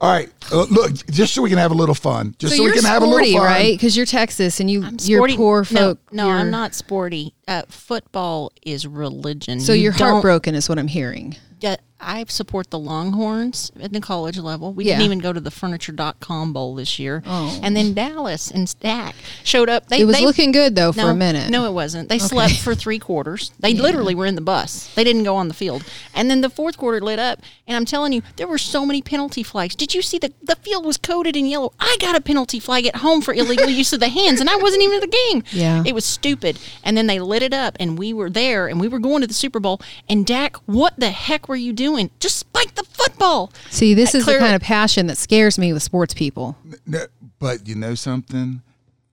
[SPEAKER 2] All right, uh, look, just so we can have a little fun, just so,
[SPEAKER 3] so
[SPEAKER 2] we
[SPEAKER 3] you're
[SPEAKER 2] can have a little fun.
[SPEAKER 3] right? Because you're Texas and you you're poor
[SPEAKER 4] No,
[SPEAKER 3] folk.
[SPEAKER 4] No,
[SPEAKER 3] you're-
[SPEAKER 4] I'm not sporty. Uh, football is religion.
[SPEAKER 3] So
[SPEAKER 4] You
[SPEAKER 3] you're
[SPEAKER 4] don't-
[SPEAKER 3] heartbroken, is what I'm hearing.
[SPEAKER 4] Yeah, I support the Longhorns at the college level. We
[SPEAKER 3] Yeah.
[SPEAKER 4] didn't even go to the Furniture.com Bowl this year.
[SPEAKER 3] Oh.
[SPEAKER 4] And then Dallas and Stack showed up. They,
[SPEAKER 3] It was
[SPEAKER 4] they-
[SPEAKER 3] looking good though for a minute.
[SPEAKER 4] No, it wasn't. They slept for three quarters. They literally were in the bus. They didn't go on the field. And then the fourth quarter lit up. And I'm telling you, there were so many penalty flags. Did you see the the field was coated in yellow? I got a penalty flag at home for illegal use of the hands, and I wasn't even at the game.
[SPEAKER 3] Yeah.
[SPEAKER 4] it was stupid. And then they lit it up, and we were there, and we were going to the Super Bowl. And Dak, what the heck were you doing? Just spike the football.
[SPEAKER 3] See, this is
[SPEAKER 4] Clearly-
[SPEAKER 3] the kind of passion that scares me with sports people
[SPEAKER 2] No, but you know something?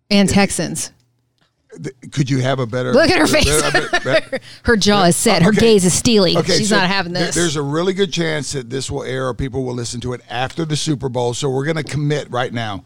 [SPEAKER 3] and Texans.
[SPEAKER 2] Th- Could you have a better
[SPEAKER 3] Look at her face.
[SPEAKER 2] better- better-
[SPEAKER 3] Her jaw is set. Her
[SPEAKER 2] Okay.
[SPEAKER 3] gaze is steely.
[SPEAKER 2] Okay,
[SPEAKER 3] She's
[SPEAKER 2] so
[SPEAKER 3] not having
[SPEAKER 2] there-
[SPEAKER 3] this.
[SPEAKER 2] There's a really good chance that this will air or people will listen to it after the Super Bowl. So we're going to commit right now.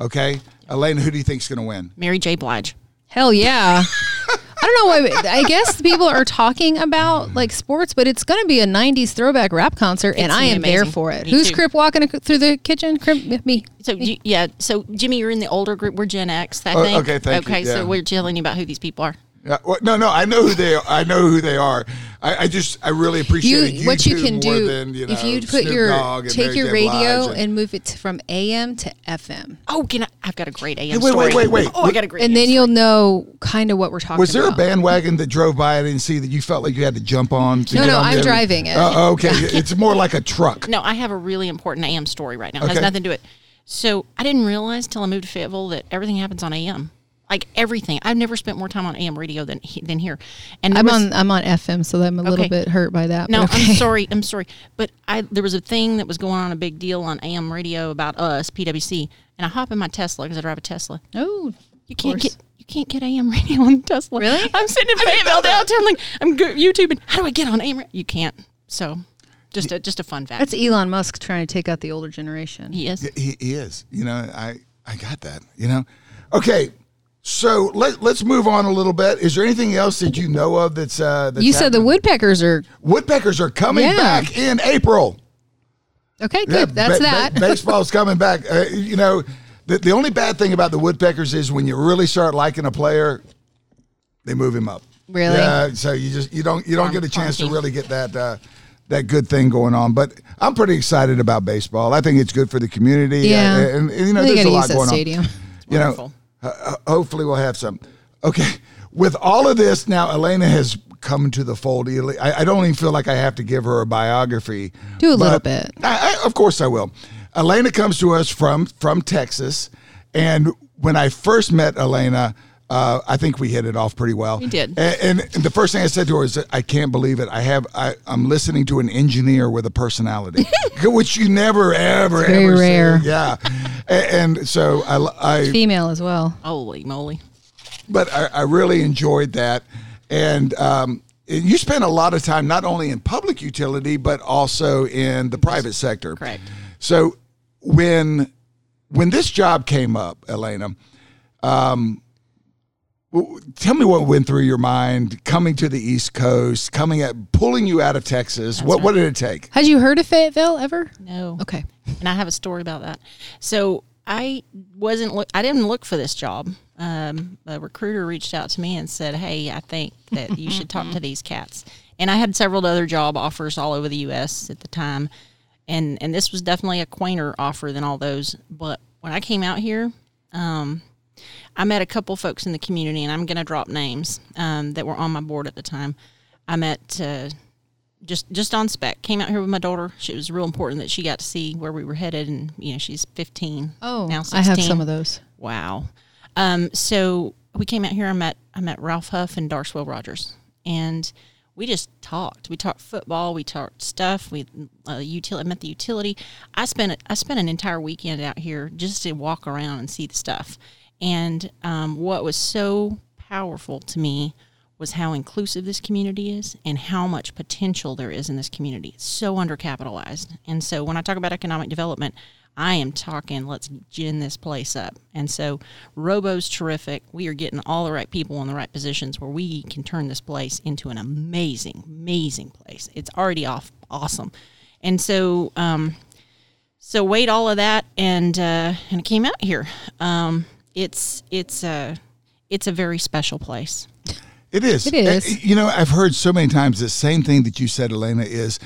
[SPEAKER 2] Okay, Elaine, who do you think's going to win?
[SPEAKER 4] Mary J. Blige.
[SPEAKER 3] Hell yeah. I don't know why. I guess people are talking about like sports, but it's going to be a '90s throwback rap concert, and I
[SPEAKER 4] gonna be
[SPEAKER 3] am there for it.
[SPEAKER 4] Me
[SPEAKER 3] Who's
[SPEAKER 4] too.
[SPEAKER 3] Crip walking through the kitchen? Crip, me.
[SPEAKER 4] So you- yeah, so Jimmy, you're in the older group. We're Gen X, I
[SPEAKER 2] Oh,
[SPEAKER 4] think.
[SPEAKER 2] okay, thank you,
[SPEAKER 4] Okay,
[SPEAKER 2] yeah.
[SPEAKER 4] so we're telling you about who these people are.
[SPEAKER 2] Yeah, well, no, no, I know who they. Are. I know who they are. I, I just, I really appreciate
[SPEAKER 3] You, what you can
[SPEAKER 2] more
[SPEAKER 3] do
[SPEAKER 2] than, you know,
[SPEAKER 3] if you put
[SPEAKER 2] Snoop
[SPEAKER 3] your
[SPEAKER 2] and
[SPEAKER 3] take your radio
[SPEAKER 2] Blige
[SPEAKER 3] and, move it to, from AM to FM,
[SPEAKER 4] Oh, can I? I've got a great AM
[SPEAKER 2] Hey, wait,
[SPEAKER 4] story.
[SPEAKER 2] wait, wait, wait.
[SPEAKER 4] Oh, I got a great.
[SPEAKER 3] and
[SPEAKER 4] AM
[SPEAKER 3] then
[SPEAKER 4] story.
[SPEAKER 3] you'll know kind of what we're talking. About.
[SPEAKER 2] Was there a bandwagon that drove by I didn't see that you felt like you had to jump on? to
[SPEAKER 3] No,
[SPEAKER 2] get
[SPEAKER 3] no,
[SPEAKER 2] on
[SPEAKER 3] I'm
[SPEAKER 2] the-
[SPEAKER 3] driving it.
[SPEAKER 2] Oh, okay, it's more like a truck.
[SPEAKER 4] No, I have a really important AM story right now. It
[SPEAKER 2] Okay.
[SPEAKER 4] has nothing to do it. So I didn't realize till I moved to Fayetteville that everything happens on AM. Like everything. I've never spent more time on AM radio than than here. And
[SPEAKER 3] I'm
[SPEAKER 4] was-
[SPEAKER 3] on I'm on FM, so I'm a little bit hurt by that.
[SPEAKER 4] No,
[SPEAKER 3] okay.
[SPEAKER 4] I'm sorry. I'm sorry. But I there was a thing that was going on, a big deal on AM radio about us, PWC, and I hop in my Tesla because I drive a Tesla.
[SPEAKER 3] Oh,
[SPEAKER 4] You can't
[SPEAKER 3] course.
[SPEAKER 4] get you can't get AM radio on Tesla.
[SPEAKER 3] Really?
[SPEAKER 4] I'm sitting in Fayetteville downtown, like I'm go- YouTubing. How do I get on AM? ra- You can't. So, just a just a fun fact.
[SPEAKER 3] that's Elon Musk trying to take out the older generation.
[SPEAKER 4] he is.
[SPEAKER 2] Yeah, He, he is. You know, I I got that. You know. Okay, so let let's move on a little bit. Is there anything else that you know of that's uh that's
[SPEAKER 3] You said the woodpeckers are
[SPEAKER 2] woodpeckers are coming
[SPEAKER 3] Yeah.
[SPEAKER 2] back in April.
[SPEAKER 3] okay.
[SPEAKER 2] Yeah,
[SPEAKER 3] Good. That's
[SPEAKER 2] ba- ba-
[SPEAKER 3] that.
[SPEAKER 2] baseball's coming back. Uh, you know, the the only bad thing about the woodpeckers is when you really start liking a player, they move him up.
[SPEAKER 3] Really?
[SPEAKER 2] Yeah. So you just you don't you don't
[SPEAKER 4] Farm-
[SPEAKER 2] get a chance to really get that. Uh, that good thing going on, but I'm pretty excited about baseball. I think it's good for the community.
[SPEAKER 3] Yeah.
[SPEAKER 2] uh, and, and, you know,
[SPEAKER 3] They
[SPEAKER 2] there's a lot
[SPEAKER 3] use that
[SPEAKER 2] going
[SPEAKER 3] stadium.
[SPEAKER 2] on. You know,
[SPEAKER 4] Wonderful.
[SPEAKER 2] Uh, hopefully we'll have some. Okay, with all of this now, Elaina has come to the fold. I, I don't even feel like I have to give her a biography.
[SPEAKER 3] Do a little bit.
[SPEAKER 2] I, I, of course, I will. Elaina comes to us from from Texas, and when I first met Elaina. Uh, I think we hit it off pretty well.
[SPEAKER 4] We did.
[SPEAKER 2] And, and the first thing I said to her is, I can't believe it. I have, I, I'm listening to an engineer with a personality, which you never, ever,
[SPEAKER 3] very
[SPEAKER 2] ever say.
[SPEAKER 3] rare.
[SPEAKER 2] Yeah. And, and so I, I,
[SPEAKER 3] Female as well.
[SPEAKER 4] Holy moly!
[SPEAKER 2] but I, I really enjoyed that. And, um, you spent a lot of time not only in public utility but also in the private sector.
[SPEAKER 4] Correct.
[SPEAKER 2] So when when this job came up, Elaina, um, w- tell me what went through your mind coming to the East Coast, coming at pulling you out of Texas. what what did it take?
[SPEAKER 3] Had you heard of Fayetteville ever?
[SPEAKER 4] No.
[SPEAKER 3] Okay.
[SPEAKER 4] and I have a story about that. So I wasn't look. I didn't look for this job. Um, a recruiter reached out to me and said, "Hey, I think that you should talk to these cats." And I had several other job offers all over the U.S. at the time, and and this was definitely a quainter offer than all those. But when I came out here, um, I met a couple folks in the community, and I'm going to drop names um, that were on my board at the time. I met uh, just just on spec. Came out here with my daughter. She, it was real important that she got to see where we were headed, and you know she's 15.
[SPEAKER 3] Oh,
[SPEAKER 4] now 16.
[SPEAKER 3] I have some of those.
[SPEAKER 4] Wow. Um, so we came out here. I met I met Ralph Huff and Darsweil Rogers, and we just talked. We talked football. We talked stuff. We uh, utility. I met the utility. I spent I spent an entire weekend out here just to walk around and see the stuff. And um, what was so powerful to me was how inclusive this community is and how much potential there is in this community. It's so undercapitalized. And so when I talk about economic development, I am talking, let's gin this place up. And so Robo's terrific. We are getting all the right people in the right positions where we can turn this place into an amazing, amazing place. It's already off awesome. And so, um, so weighed all of that and uh, and it came out here. Um, it's it's a it's a very special place.
[SPEAKER 2] It is.
[SPEAKER 3] It is.
[SPEAKER 2] You know, I've heard so many times the same thing that you said, Elaina, is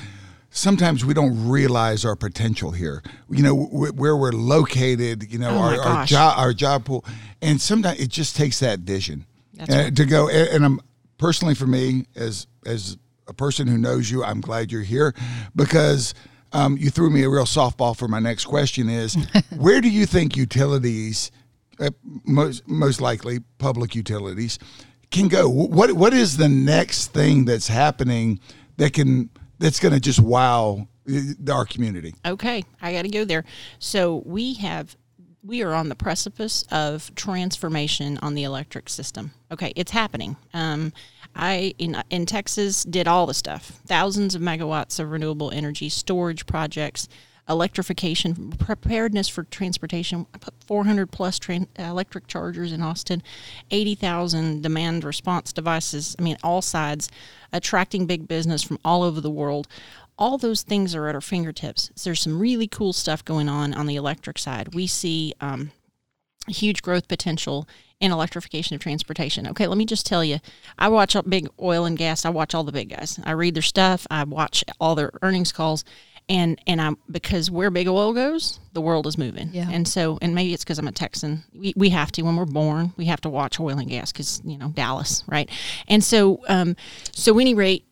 [SPEAKER 2] sometimes we don't realize our potential here. You know, where we're located, you know,
[SPEAKER 4] Oh,
[SPEAKER 2] our, our job our job pool. And sometimes it just takes that vision
[SPEAKER 4] That's
[SPEAKER 2] uh,
[SPEAKER 4] right.
[SPEAKER 2] to go and, and I'm personally for me as as a person who knows you, I'm glad you're here because um, you threw me a real softball for my next question is where do you think utilities most most likely public utilities can go what what is the next thing that's happening that can that's going to just wow uh, our community
[SPEAKER 4] Okay, I got to go there. So we have we are on the precipice of transformation on the electric system. Okay, it's happening. Um, I in in Texas did all the stuff, thousands of megawatts of renewable energy storage projects, electrification, preparedness for transportation. I put 400 plus electric chargers in Austin, 80,000 demand response devices. I mean, all sides, attracting big business from all over the world all those things are at our fingertips. So there's some really cool stuff going on on the electric side. We see um, huge growth potential in electrification of transportation. Okay, let me just tell you, I watch big oil and gas. I watch all the big guys. I read their stuff. I watch all their earnings calls, and and I'm because where big oil goes, the world is moving.
[SPEAKER 3] Yeah.
[SPEAKER 4] And so, and maybe it's because I'm a Texan. We, we have to when we're born, we have to watch oil and gas because you know Dallas, right? And so, um, so any rate,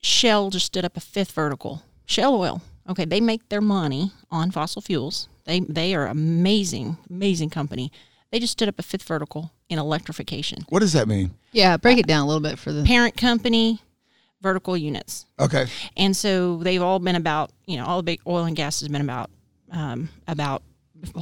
[SPEAKER 4] Shell just stood up a fifth vertical. Shell Oil. Okay, they make their money on fossil fuels. They they are amazing, amazing company. They just stood up a fifth vertical in electrification.
[SPEAKER 2] what does that mean
[SPEAKER 3] Yeah, break it down a little bit for the.
[SPEAKER 4] Parent company, vertical units.
[SPEAKER 2] okay
[SPEAKER 4] And so they've all been about, you know, all the big oil and gas has been about um, about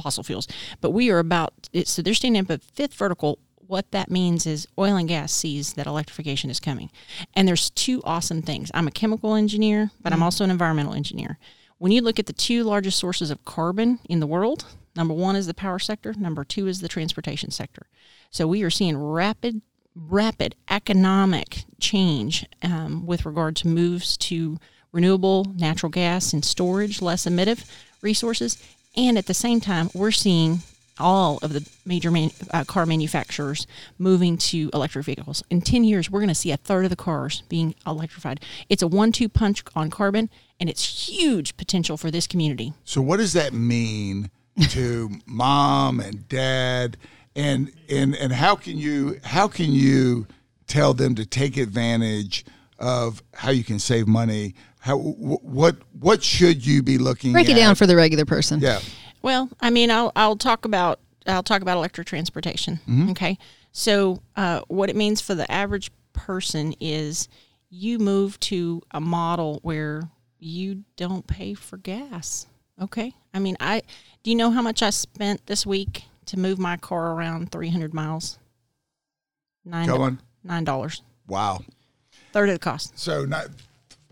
[SPEAKER 4] fossil fuels. But we are about it, so they're standing up a fifth vertical. What that means is oil and gas sees that electrification is coming. And there's two awesome things. I'm a chemical engineer, but I'm also an environmental engineer. When you look at the two largest sources of carbon in the world, number one is the power sector, number two is the transportation sector. So we are seeing rapid rapid economic change um, with regard to moves to renewable natural gas and storage, less emissive resources. And at the same time, we're seeing all of the major man, uh, car manufacturers moving to electric vehicles. In 10 years, we're going to see a third of the cars being electrified. It's a one two punch on carbon, and it's huge potential for this community.
[SPEAKER 2] So what does that mean to mom and dad and and and how can you how can you tell them to take advantage of how you can save money? How what what should you be looking
[SPEAKER 3] break it
[SPEAKER 2] at?
[SPEAKER 3] down for the regular person.
[SPEAKER 2] Yeah.
[SPEAKER 4] Well, I mean, I'll I'll talk about I'll talk about electric transportation. Okay, so uh, what it means for the average person is you move to a model where you don't pay for gas. Okay, I mean, I do you know how much I spent this week to move my car around 300 miles? Nine
[SPEAKER 2] Go on.
[SPEAKER 4] nine dollars,
[SPEAKER 2] Wow.
[SPEAKER 4] third of the cost.
[SPEAKER 2] So not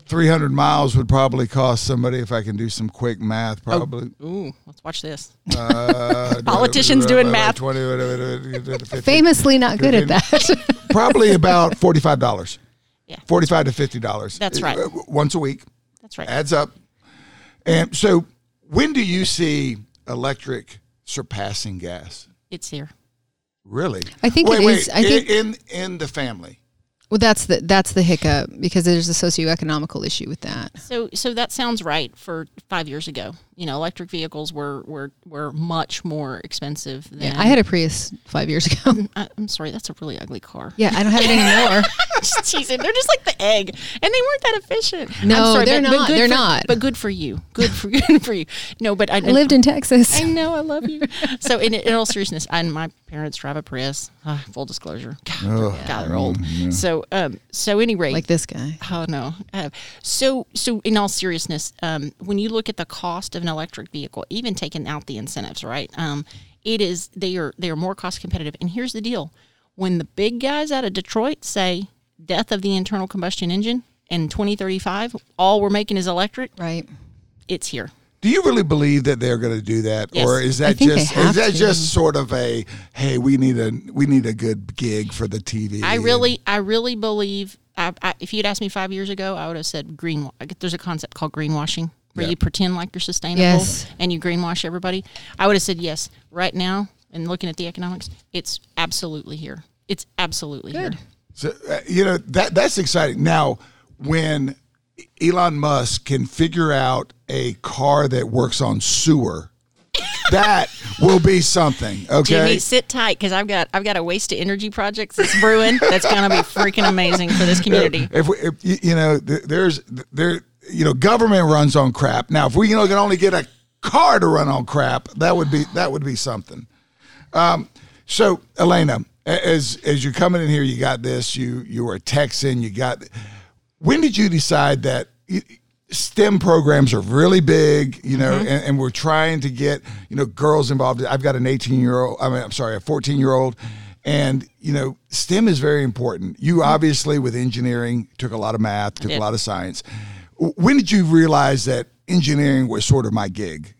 [SPEAKER 2] 300 miles would probably cost somebody if I can do some quick math probably
[SPEAKER 4] Ooh, let's watch this.
[SPEAKER 2] uh,
[SPEAKER 4] Politicians doing math.
[SPEAKER 2] 20 50,
[SPEAKER 3] Famously not good at that.
[SPEAKER 2] probably about $45.
[SPEAKER 4] Yeah.
[SPEAKER 2] 45 to $50.
[SPEAKER 4] That's right.
[SPEAKER 2] Uh, Once a week.
[SPEAKER 4] That's right.
[SPEAKER 2] adds up. And so, when do you see electric surpassing gas?
[SPEAKER 4] It's here.
[SPEAKER 2] Really?
[SPEAKER 3] I think
[SPEAKER 2] wait,
[SPEAKER 3] it
[SPEAKER 2] wait.
[SPEAKER 3] is- I think-
[SPEAKER 2] in in the family.
[SPEAKER 3] Well, that's the that's the hiccup because there's a socioeconomical issue with that.
[SPEAKER 4] So, so that sounds right for five years ago. You know, electric vehicles were were, were much more expensive than.
[SPEAKER 3] Yeah, I had a Prius five years ago.
[SPEAKER 4] I, I'm sorry, that's a really ugly car.
[SPEAKER 3] yeah, I don't have it anymore.
[SPEAKER 4] Just teasing. They're just like the egg, and they weren't that efficient.
[SPEAKER 3] No,
[SPEAKER 4] I'm sorry,
[SPEAKER 3] they're
[SPEAKER 4] but, but
[SPEAKER 3] not.
[SPEAKER 4] good
[SPEAKER 3] They're
[SPEAKER 4] for-
[SPEAKER 3] not.
[SPEAKER 4] But good for you. Good for good for you. No, but I,
[SPEAKER 3] I lived in Texas.
[SPEAKER 4] I know, I love you. so, in, in all seriousness, and my parents drive a Prius. Uh, full disclosure, God, God, they're old. So, um, so anyway,
[SPEAKER 3] like this guy.
[SPEAKER 4] Oh no. Uh, so so in all seriousness, um, when you look at the cost of an electric vehicle, even taking out the incentives, right? Um, it is they are they are more cost competitive. And here's the deal: when the big guys out of Detroit say death of the internal combustion engine in 2035, all we're making is electric,
[SPEAKER 3] Right.
[SPEAKER 4] it's here.
[SPEAKER 2] Do you really believe that they're going to do that,
[SPEAKER 4] Yes.
[SPEAKER 2] or is that just is that
[SPEAKER 3] to.
[SPEAKER 2] just sort of a hey we need a we need a good gig for the TV?
[SPEAKER 4] I really, I really believe. I, I, if you'd asked me five years ago, I would have said green. There's a concept called greenwashing. where
[SPEAKER 2] Yeah.
[SPEAKER 4] you pretend like you're sustainable
[SPEAKER 3] Yes.
[SPEAKER 4] and you greenwash everybody, I would have said yes. Right now, and looking at the economics, it's absolutely here. It's absolutely
[SPEAKER 3] Good.
[SPEAKER 4] here.
[SPEAKER 2] So uh, you know that that's exciting. Now, when Elon Musk can figure out a car that works on sewer, that will be something. Okay.
[SPEAKER 4] Jimmy, sit tight because I've got I've got a waste of energy project that's brewing that's going to be freaking amazing for this community.
[SPEAKER 2] if, we, if you- know there's there you know government runs on crap now if we you know can only get a car to run on crap that would be that would be something um, so Elaina as as you're coming in here you got this you you were a texan you got when did you decide that STEM programs are really big, you know, and, and we're trying to get, you know, girls involved. I've got an 18 year old, I mean, I'm sorry, a 14 year old. And, you know, STEM is very important. You obviously, with engineering, took a lot of math, took a lot of science. When did you realize that engineering was sort of my gig?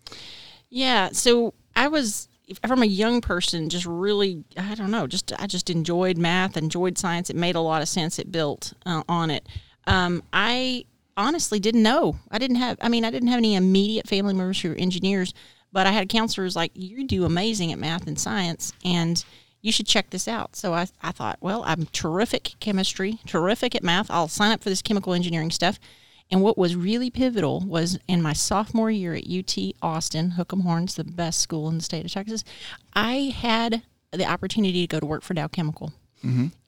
[SPEAKER 4] Yeah, so I was from a young person just really I don't know, just I just enjoyed math, enjoyed science. It made a lot of sense. It built uh, on it. Um, I honestly didn't know. I didn't have I mean, I didn't have any immediate family members who were engineers, but I had counselors like you do amazing at math and science and you should check this out. So I, I thought, well, I'm terrific at chemistry, terrific at math. I'll sign up for this chemical engineering stuff. And what was really pivotal was in my sophomore year at UT Austin, Hook'em Horns, the best school in the state of Texas, I had the opportunity to go to work for Dow Chemical.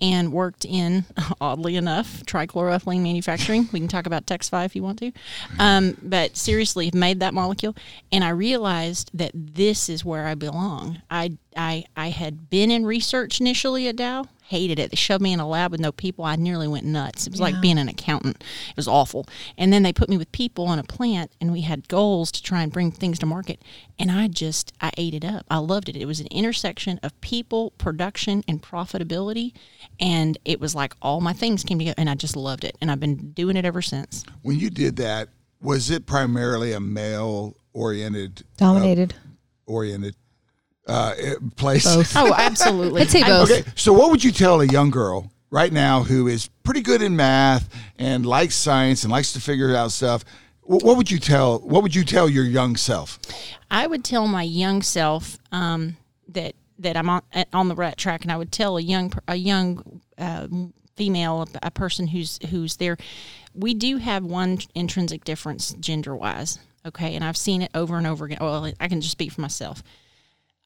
[SPEAKER 4] And worked in, oddly enough, trichloroethylene manufacturing. We can talk about Texfi if you want to. Um, but seriously, made that molecule. And I realized that this is where I belong. I, I, I had been in research initially at Dow, hated it. They shoved me in a lab with no people. I nearly went nuts. It was like being an accountant. It was awful. And then they put me with people in a plant, and we had goals to try and bring things to market. And I just, I ate it up. I loved it. It was an intersection of people, production, and profitability. And it was like all my things came together, and I just loved it. And I've been doing it ever since.
[SPEAKER 2] When you did that, was it primarily a male oriented uh,
[SPEAKER 3] Dominated.
[SPEAKER 2] oriented uh, place?
[SPEAKER 3] Both.
[SPEAKER 4] Oh, absolutely.
[SPEAKER 3] I'd say both.
[SPEAKER 2] Okay, so what would you tell a young girl right now who is pretty good in math and likes science and likes to figure out stuff? What would you tell? What would you tell your young self?
[SPEAKER 4] I would tell my young self um, that that I'm on on the right track, and I would tell a young a young uh, female, a, a person who's who's there. We do have one intrinsic difference gender wise, okay, and I've seen it over and over again. Well, I can just speak for myself.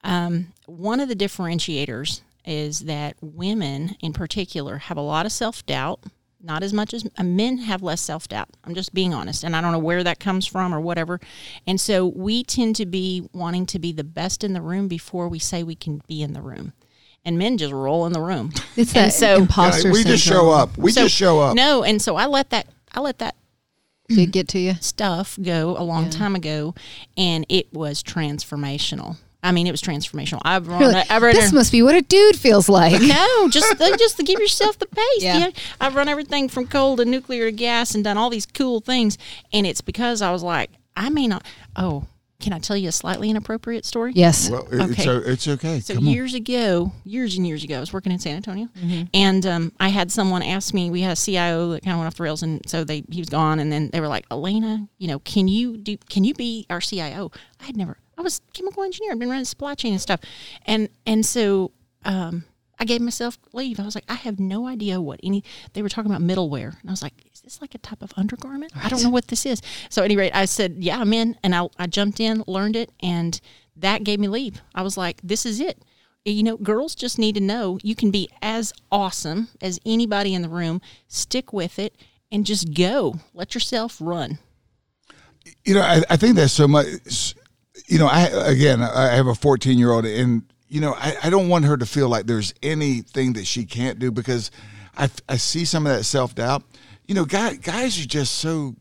[SPEAKER 4] Um, one of the differentiators is that women, in particular, have a lot of self doubt. Not as much as uh, men have less self doubt. I'm just being honest, and I don't know where that comes from or whatever. And so we tend to be wanting to be the best in the room before we say we can be in the room. And men just roll in the room.
[SPEAKER 3] It's
[SPEAKER 4] And
[SPEAKER 3] that
[SPEAKER 4] so-
[SPEAKER 3] imposter
[SPEAKER 2] we
[SPEAKER 3] syndrome.
[SPEAKER 2] just show up. We
[SPEAKER 4] So-
[SPEAKER 2] just show up.
[SPEAKER 4] No, and so I let that I let that
[SPEAKER 3] to get to you.
[SPEAKER 4] stuff go a long time ago, and it was transformational. I mean, it was transformational. I've run,
[SPEAKER 3] You're
[SPEAKER 4] I've run
[SPEAKER 3] this must be what a dude feels like.
[SPEAKER 4] no, just just to give yourself the pace.
[SPEAKER 3] Yeah.
[SPEAKER 4] Yeah. I've run everything from coal to nuclear to gas and done all these cool things, and it's because I was like, I may not. Oh, can I tell you a slightly inappropriate story?
[SPEAKER 3] Yes.
[SPEAKER 2] Well, it- it's,
[SPEAKER 4] Okay.
[SPEAKER 2] o- it's okay.
[SPEAKER 4] So
[SPEAKER 2] Come on.
[SPEAKER 4] years ago, years and years ago, I was working in San Antonio,
[SPEAKER 3] Mm-hmm.
[SPEAKER 4] and um, I had someone ask me. We had a CIO that kind of went off the rails, and so they he was gone, and then they were like, "Elaina, you know, can you do? Can you be our CIO?" I had never. I was a chemical engineer. I'd been running supply chain and stuff, and and so um, I gave myself leave. I was like, I have no idea what any. They were talking about middleware, and I was like, is this like a type of undergarment? I don't know what this is. So at any rate, I said, yeah, I'm in, and I I jumped in, learned it, and that gave me leave. I was like, this is it. You know, girls just need to know you can be as awesome as anybody in the room. Stick with it and just go. Let yourself run.
[SPEAKER 2] you know, I, I think that's so much. You know, I again, I have a 14 year old, and you know, I, I don't want her to feel like there's anything that she can't do because I, I see some of that self doubt. You know, guys, guys are just so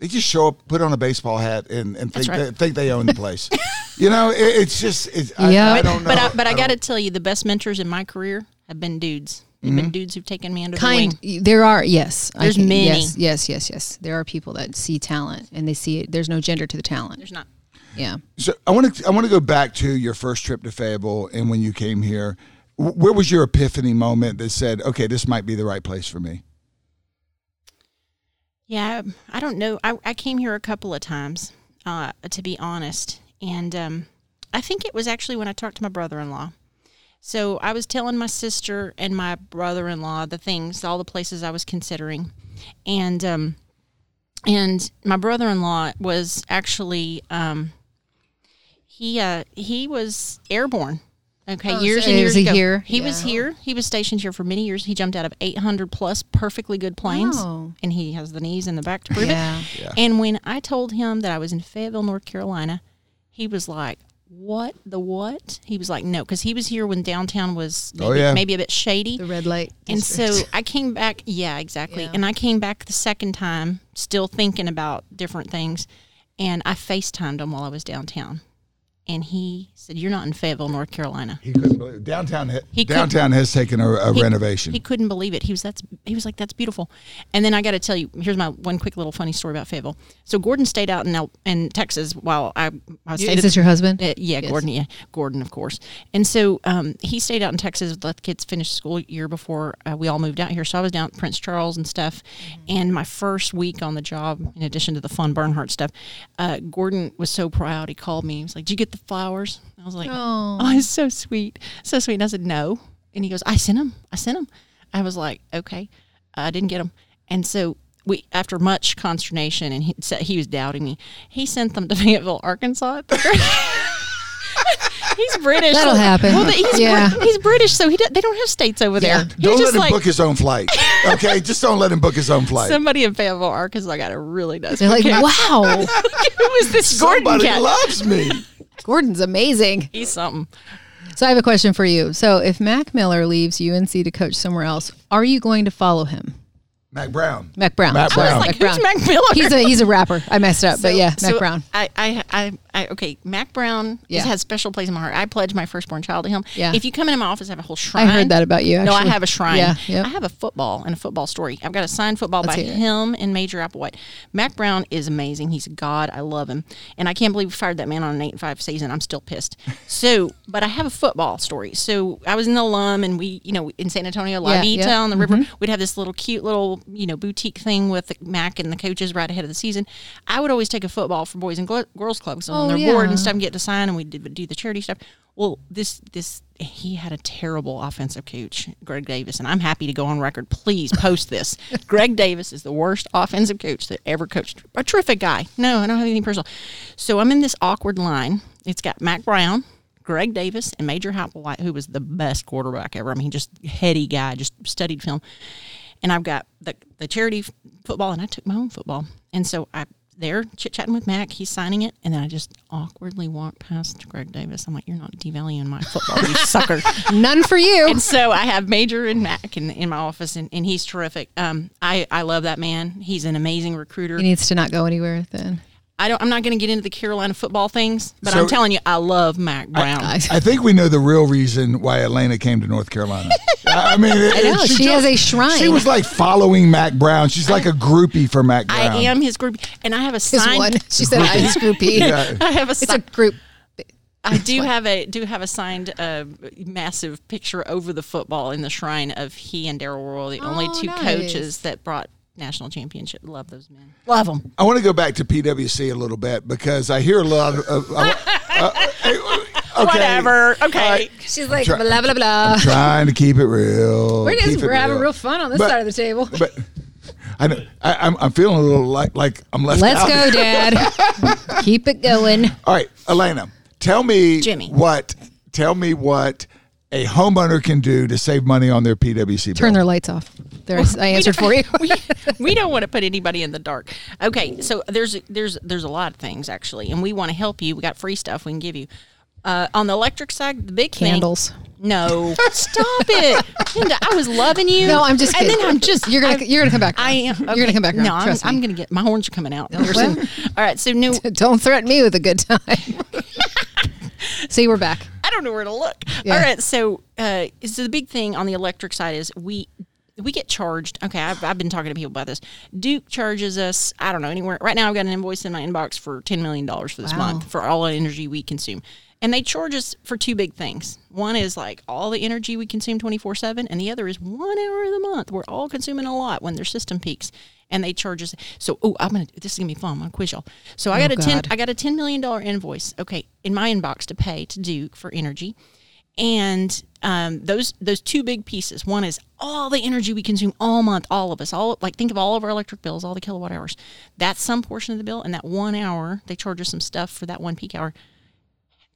[SPEAKER 2] they just show up, put on a baseball hat, and, and think
[SPEAKER 4] right.
[SPEAKER 2] they, think they own the place. you know, it, it's just it's,
[SPEAKER 3] Yeah.
[SPEAKER 2] I
[SPEAKER 3] But-
[SPEAKER 2] don't know.
[SPEAKER 4] But I, but I,
[SPEAKER 2] don't-
[SPEAKER 4] got to tell you, the best mentors in my career have been dudes. They've been mm-hmm. dudes who've taken me under the wing.
[SPEAKER 3] there are yes I
[SPEAKER 4] There's
[SPEAKER 3] can-
[SPEAKER 4] many.
[SPEAKER 3] yes yes yes yes there are people that see talent and they see it there's no gender to the talent
[SPEAKER 4] There's not.
[SPEAKER 3] Yeah
[SPEAKER 2] So I want to I want to go back to your first trip to Fable and when you came here. Where was your epiphany moment that said, "Okay, this might be the right place for me"?
[SPEAKER 4] Yeah, I don't know. I, I came here a couple of times, uh, to be honest. And um, I think it was actually when I talked to my brother in law. So I was telling my sister and my brother in law the things, all the places I was considering. And um, and my brother in law was actually um, he uh, he was airborne. Okay,
[SPEAKER 3] Oh,
[SPEAKER 4] years
[SPEAKER 3] so
[SPEAKER 4] and years
[SPEAKER 3] he
[SPEAKER 4] ago.
[SPEAKER 3] here?
[SPEAKER 4] He was here. He was stationed here for many years. He jumped out of 800 plus perfectly good planes,
[SPEAKER 3] Oh.
[SPEAKER 4] and he has the knees and the back to prove
[SPEAKER 3] Yeah.
[SPEAKER 4] it.
[SPEAKER 2] Yeah.
[SPEAKER 4] And when I told him that I was in Fayetteville, North Carolina, he was like, "What the what?" He was like, "No," because he was here when downtown was maybe,
[SPEAKER 2] Oh, yeah.
[SPEAKER 4] maybe a bit shady.
[SPEAKER 3] The red light.
[SPEAKER 4] And so. I came back. Yeah, exactly.
[SPEAKER 3] Yeah.
[SPEAKER 4] And I came back the second time, still thinking about different things. And I FaceTimed him while I was downtown. And he said, You're not in Fayetteville, North Carolina.
[SPEAKER 2] He couldn't believe it. downtown.
[SPEAKER 4] He
[SPEAKER 2] downtown has taken a, a
[SPEAKER 4] He-
[SPEAKER 2] renovation.
[SPEAKER 4] He couldn't believe it. He was that's he was like that's beautiful. And then I got to tell you, here's my one quick little funny story about Fayetteville. So Gordon stayed out in El, in Texas while I I stayed.
[SPEAKER 3] is
[SPEAKER 4] at-
[SPEAKER 3] this your husband?
[SPEAKER 4] uh, yeah,
[SPEAKER 3] Yes.
[SPEAKER 4] Gordon. Yeah, Gordon, of course. And so um, he stayed out in Texas, let the kids finish school year before uh, we all moved out here. So I was down at Prince Charles and stuff. And my first week on the job, in addition to the fun Bernhardt stuff, uh, Gordon was so proud. He called me. He was like, "Did you get the flowers?" I was like,
[SPEAKER 3] Oh.
[SPEAKER 4] "Oh, it's so sweet, so sweet." And I said, "No." And he goes, "I sent him. I sent him." I was like, "Okay." I didn't get them. And so we, after much consternation, and he said he was doubting me, he sent them to Fayetteville, Arkansas. he's British.
[SPEAKER 3] That'll
[SPEAKER 4] so-
[SPEAKER 3] happen.
[SPEAKER 4] Well, he's Brit-
[SPEAKER 3] Yeah.
[SPEAKER 4] he's British, so he do- they don't have states over there.
[SPEAKER 3] Yeah.
[SPEAKER 2] Don't let him
[SPEAKER 4] like
[SPEAKER 2] book his own flight. Okay, just don't let him book his own flight.
[SPEAKER 4] somebody in Fayetteville, Arkansas got a really nice.
[SPEAKER 3] They're like,
[SPEAKER 4] cat.
[SPEAKER 3] wow,
[SPEAKER 4] Who is this Gordon
[SPEAKER 2] Somebody
[SPEAKER 4] cat?
[SPEAKER 2] loves me.
[SPEAKER 3] Gordon's amazing.
[SPEAKER 4] He's something.
[SPEAKER 3] So I have a question for you. So if Mac Miller leaves UNC to coach somewhere else, are you going to follow him?
[SPEAKER 2] Mack Brown.
[SPEAKER 3] Mack Brown.
[SPEAKER 2] Mac
[SPEAKER 3] Sorry,
[SPEAKER 2] Brown.
[SPEAKER 4] Like,
[SPEAKER 3] Mac
[SPEAKER 4] who's
[SPEAKER 3] Brown.
[SPEAKER 4] Mac Miller?
[SPEAKER 3] He's a he's a rapper. I messed up, but
[SPEAKER 4] So-
[SPEAKER 3] yeah, Mac
[SPEAKER 4] so
[SPEAKER 3] Brown.
[SPEAKER 4] I, I, I, I, okay, Mack Brown
[SPEAKER 3] Yeah.
[SPEAKER 4] has a special place in my heart. I pledge my firstborn child to him.
[SPEAKER 3] Yeah.
[SPEAKER 4] If you come into my office, I have a whole shrine.
[SPEAKER 3] I heard that about you.
[SPEAKER 4] No, I have a shrine.
[SPEAKER 3] Yeah, yep.
[SPEAKER 4] I have a football and a football story. I've got a signed football
[SPEAKER 3] Let's
[SPEAKER 4] by him and Major Applewhite. Mack Brown is amazing. He's a god. I love him, and I can't believe we fired that man on an eight and five season. I'm still pissed. So, but I have a football story. So I was an alum, and we, you know, in San Antonio, La
[SPEAKER 3] Yeah,
[SPEAKER 4] Vita
[SPEAKER 3] yeah. Mm-hmm.
[SPEAKER 4] on the river, we'd have this little cute little, you know, boutique thing with the Mack and the coaches right ahead of the season. I would always take a football for boys and girls clubs on
[SPEAKER 3] Oh,
[SPEAKER 4] their
[SPEAKER 3] yeah.
[SPEAKER 4] board and stuff, and get to sign, and we did do the charity stuff. Well, this this he had a terrible offensive coach, Greg Davis, and I'm happy to go on record. Please post this. Greg Davis is the worst offensive coach that ever coached. A terrific guy. No, I don't have anything personal. So I'm in this awkward line. It's got Mack Brown, Greg Davis, and Major Applewhite, who was the best quarterback ever. I mean, just heady guy, just studied film. And I've got the the charity football, and I took my own football. And so I there chit chatting with Mack. He's signing it, and then I just awkwardly walk past Greg Davis. I'm like, "You're not devaluing my football, you sucker."
[SPEAKER 3] None for you.
[SPEAKER 4] and so I have Major and Mack in, in my office, and, and he's terrific. Um, I I love that man. He's an amazing recruiter.
[SPEAKER 3] he needs to not go anywhere then.
[SPEAKER 4] I don't. I'm not going to get into the Carolina football things, but
[SPEAKER 2] So-
[SPEAKER 4] I'm telling you, I love Mack Brown.
[SPEAKER 3] I,
[SPEAKER 2] I think we know the real reason why Elaina came to North Carolina. I mean, it-
[SPEAKER 3] I know, she has a shrine.
[SPEAKER 2] She was like following Mack Brown. She's like a groupie for Mack Brown.
[SPEAKER 4] I am his groupie, and I have a
[SPEAKER 3] his
[SPEAKER 4] signed.
[SPEAKER 3] one. She said, "I'm his groupie."
[SPEAKER 2] Yeah.
[SPEAKER 4] I have a.
[SPEAKER 3] It's
[SPEAKER 4] si-
[SPEAKER 3] a group.
[SPEAKER 4] I do have a do have a signed uh, massive picture over the football in the shrine of he and Darrell Royal, the only
[SPEAKER 3] Oh,
[SPEAKER 4] two
[SPEAKER 3] nice.
[SPEAKER 4] coaches that brought national championship. Love those men. Love them.
[SPEAKER 2] I want to go back to PWC a little bit because I hear a lot of. of- of- uh, okay.
[SPEAKER 4] Whatever. Okay.
[SPEAKER 2] All right.
[SPEAKER 3] She's like
[SPEAKER 2] Try-
[SPEAKER 3] blah blah blah.
[SPEAKER 2] Trying to keep it real.
[SPEAKER 3] We're, just, we're having
[SPEAKER 2] real.
[SPEAKER 3] real fun on this
[SPEAKER 2] But-
[SPEAKER 3] side of the table.
[SPEAKER 2] But I know I, I'm, I'm feeling a little like like I'm left
[SPEAKER 3] Let's
[SPEAKER 2] out.
[SPEAKER 3] go, Dad. Keep it going.
[SPEAKER 2] All right, Elaina, tell me
[SPEAKER 4] Jimmy.
[SPEAKER 2] what tell me what a homeowner can do to save money on their PWC bill.
[SPEAKER 3] Turn their lights off. There's, I answered for you.
[SPEAKER 4] we, we don't want to put anybody in the dark. Okay, so there's there's there's a lot of things actually, and we want to help you. We got free stuff we can give you. Uh, on the electric side, the big thing-
[SPEAKER 3] Candles.
[SPEAKER 4] No, stop it, Linda. I was loving you.
[SPEAKER 3] No, I'm just
[SPEAKER 4] And then I'm just.
[SPEAKER 3] You're gonna
[SPEAKER 4] I-
[SPEAKER 3] you're gonna come back.
[SPEAKER 4] I
[SPEAKER 3] around.
[SPEAKER 4] am.
[SPEAKER 3] You're gonna come back. Around.
[SPEAKER 4] No, I'm,
[SPEAKER 3] Trust
[SPEAKER 4] I'm gonna get my horns are coming out.
[SPEAKER 3] Well.
[SPEAKER 4] All right, so no,
[SPEAKER 3] Don't threaten me with a good time. See, we're back.
[SPEAKER 4] I don't know where to look.
[SPEAKER 3] Yeah.
[SPEAKER 4] All right, so uh, so the big thing on the electric side is we we get charged. Okay, I've, I've been talking to people about this. Duke charges us. I don't know anywhere right now. I've got an invoice in my inbox for ten million dollars for this
[SPEAKER 3] Wow.
[SPEAKER 4] month for all the energy we consume. And they charge us for two big things. One is like all the energy we consume 24 7, and the other is one hour of the month. We're all consuming a lot when their system peaks. And they charge us. So, oh, I'm gonna. This is gonna be fun. I'm gonna quiz y'all. So I got
[SPEAKER 3] Oh,
[SPEAKER 4] a ten.
[SPEAKER 3] God.
[SPEAKER 4] I got a ten million dollar invoice. Okay, in my inbox to pay to do for energy, and um, those those two big pieces. One is all the energy we consume all month, all of us, all like think of all of our electric bills, all the kilowatt hours. That's some portion of the bill, and that one hour they charge us some stuff for that one peak hour.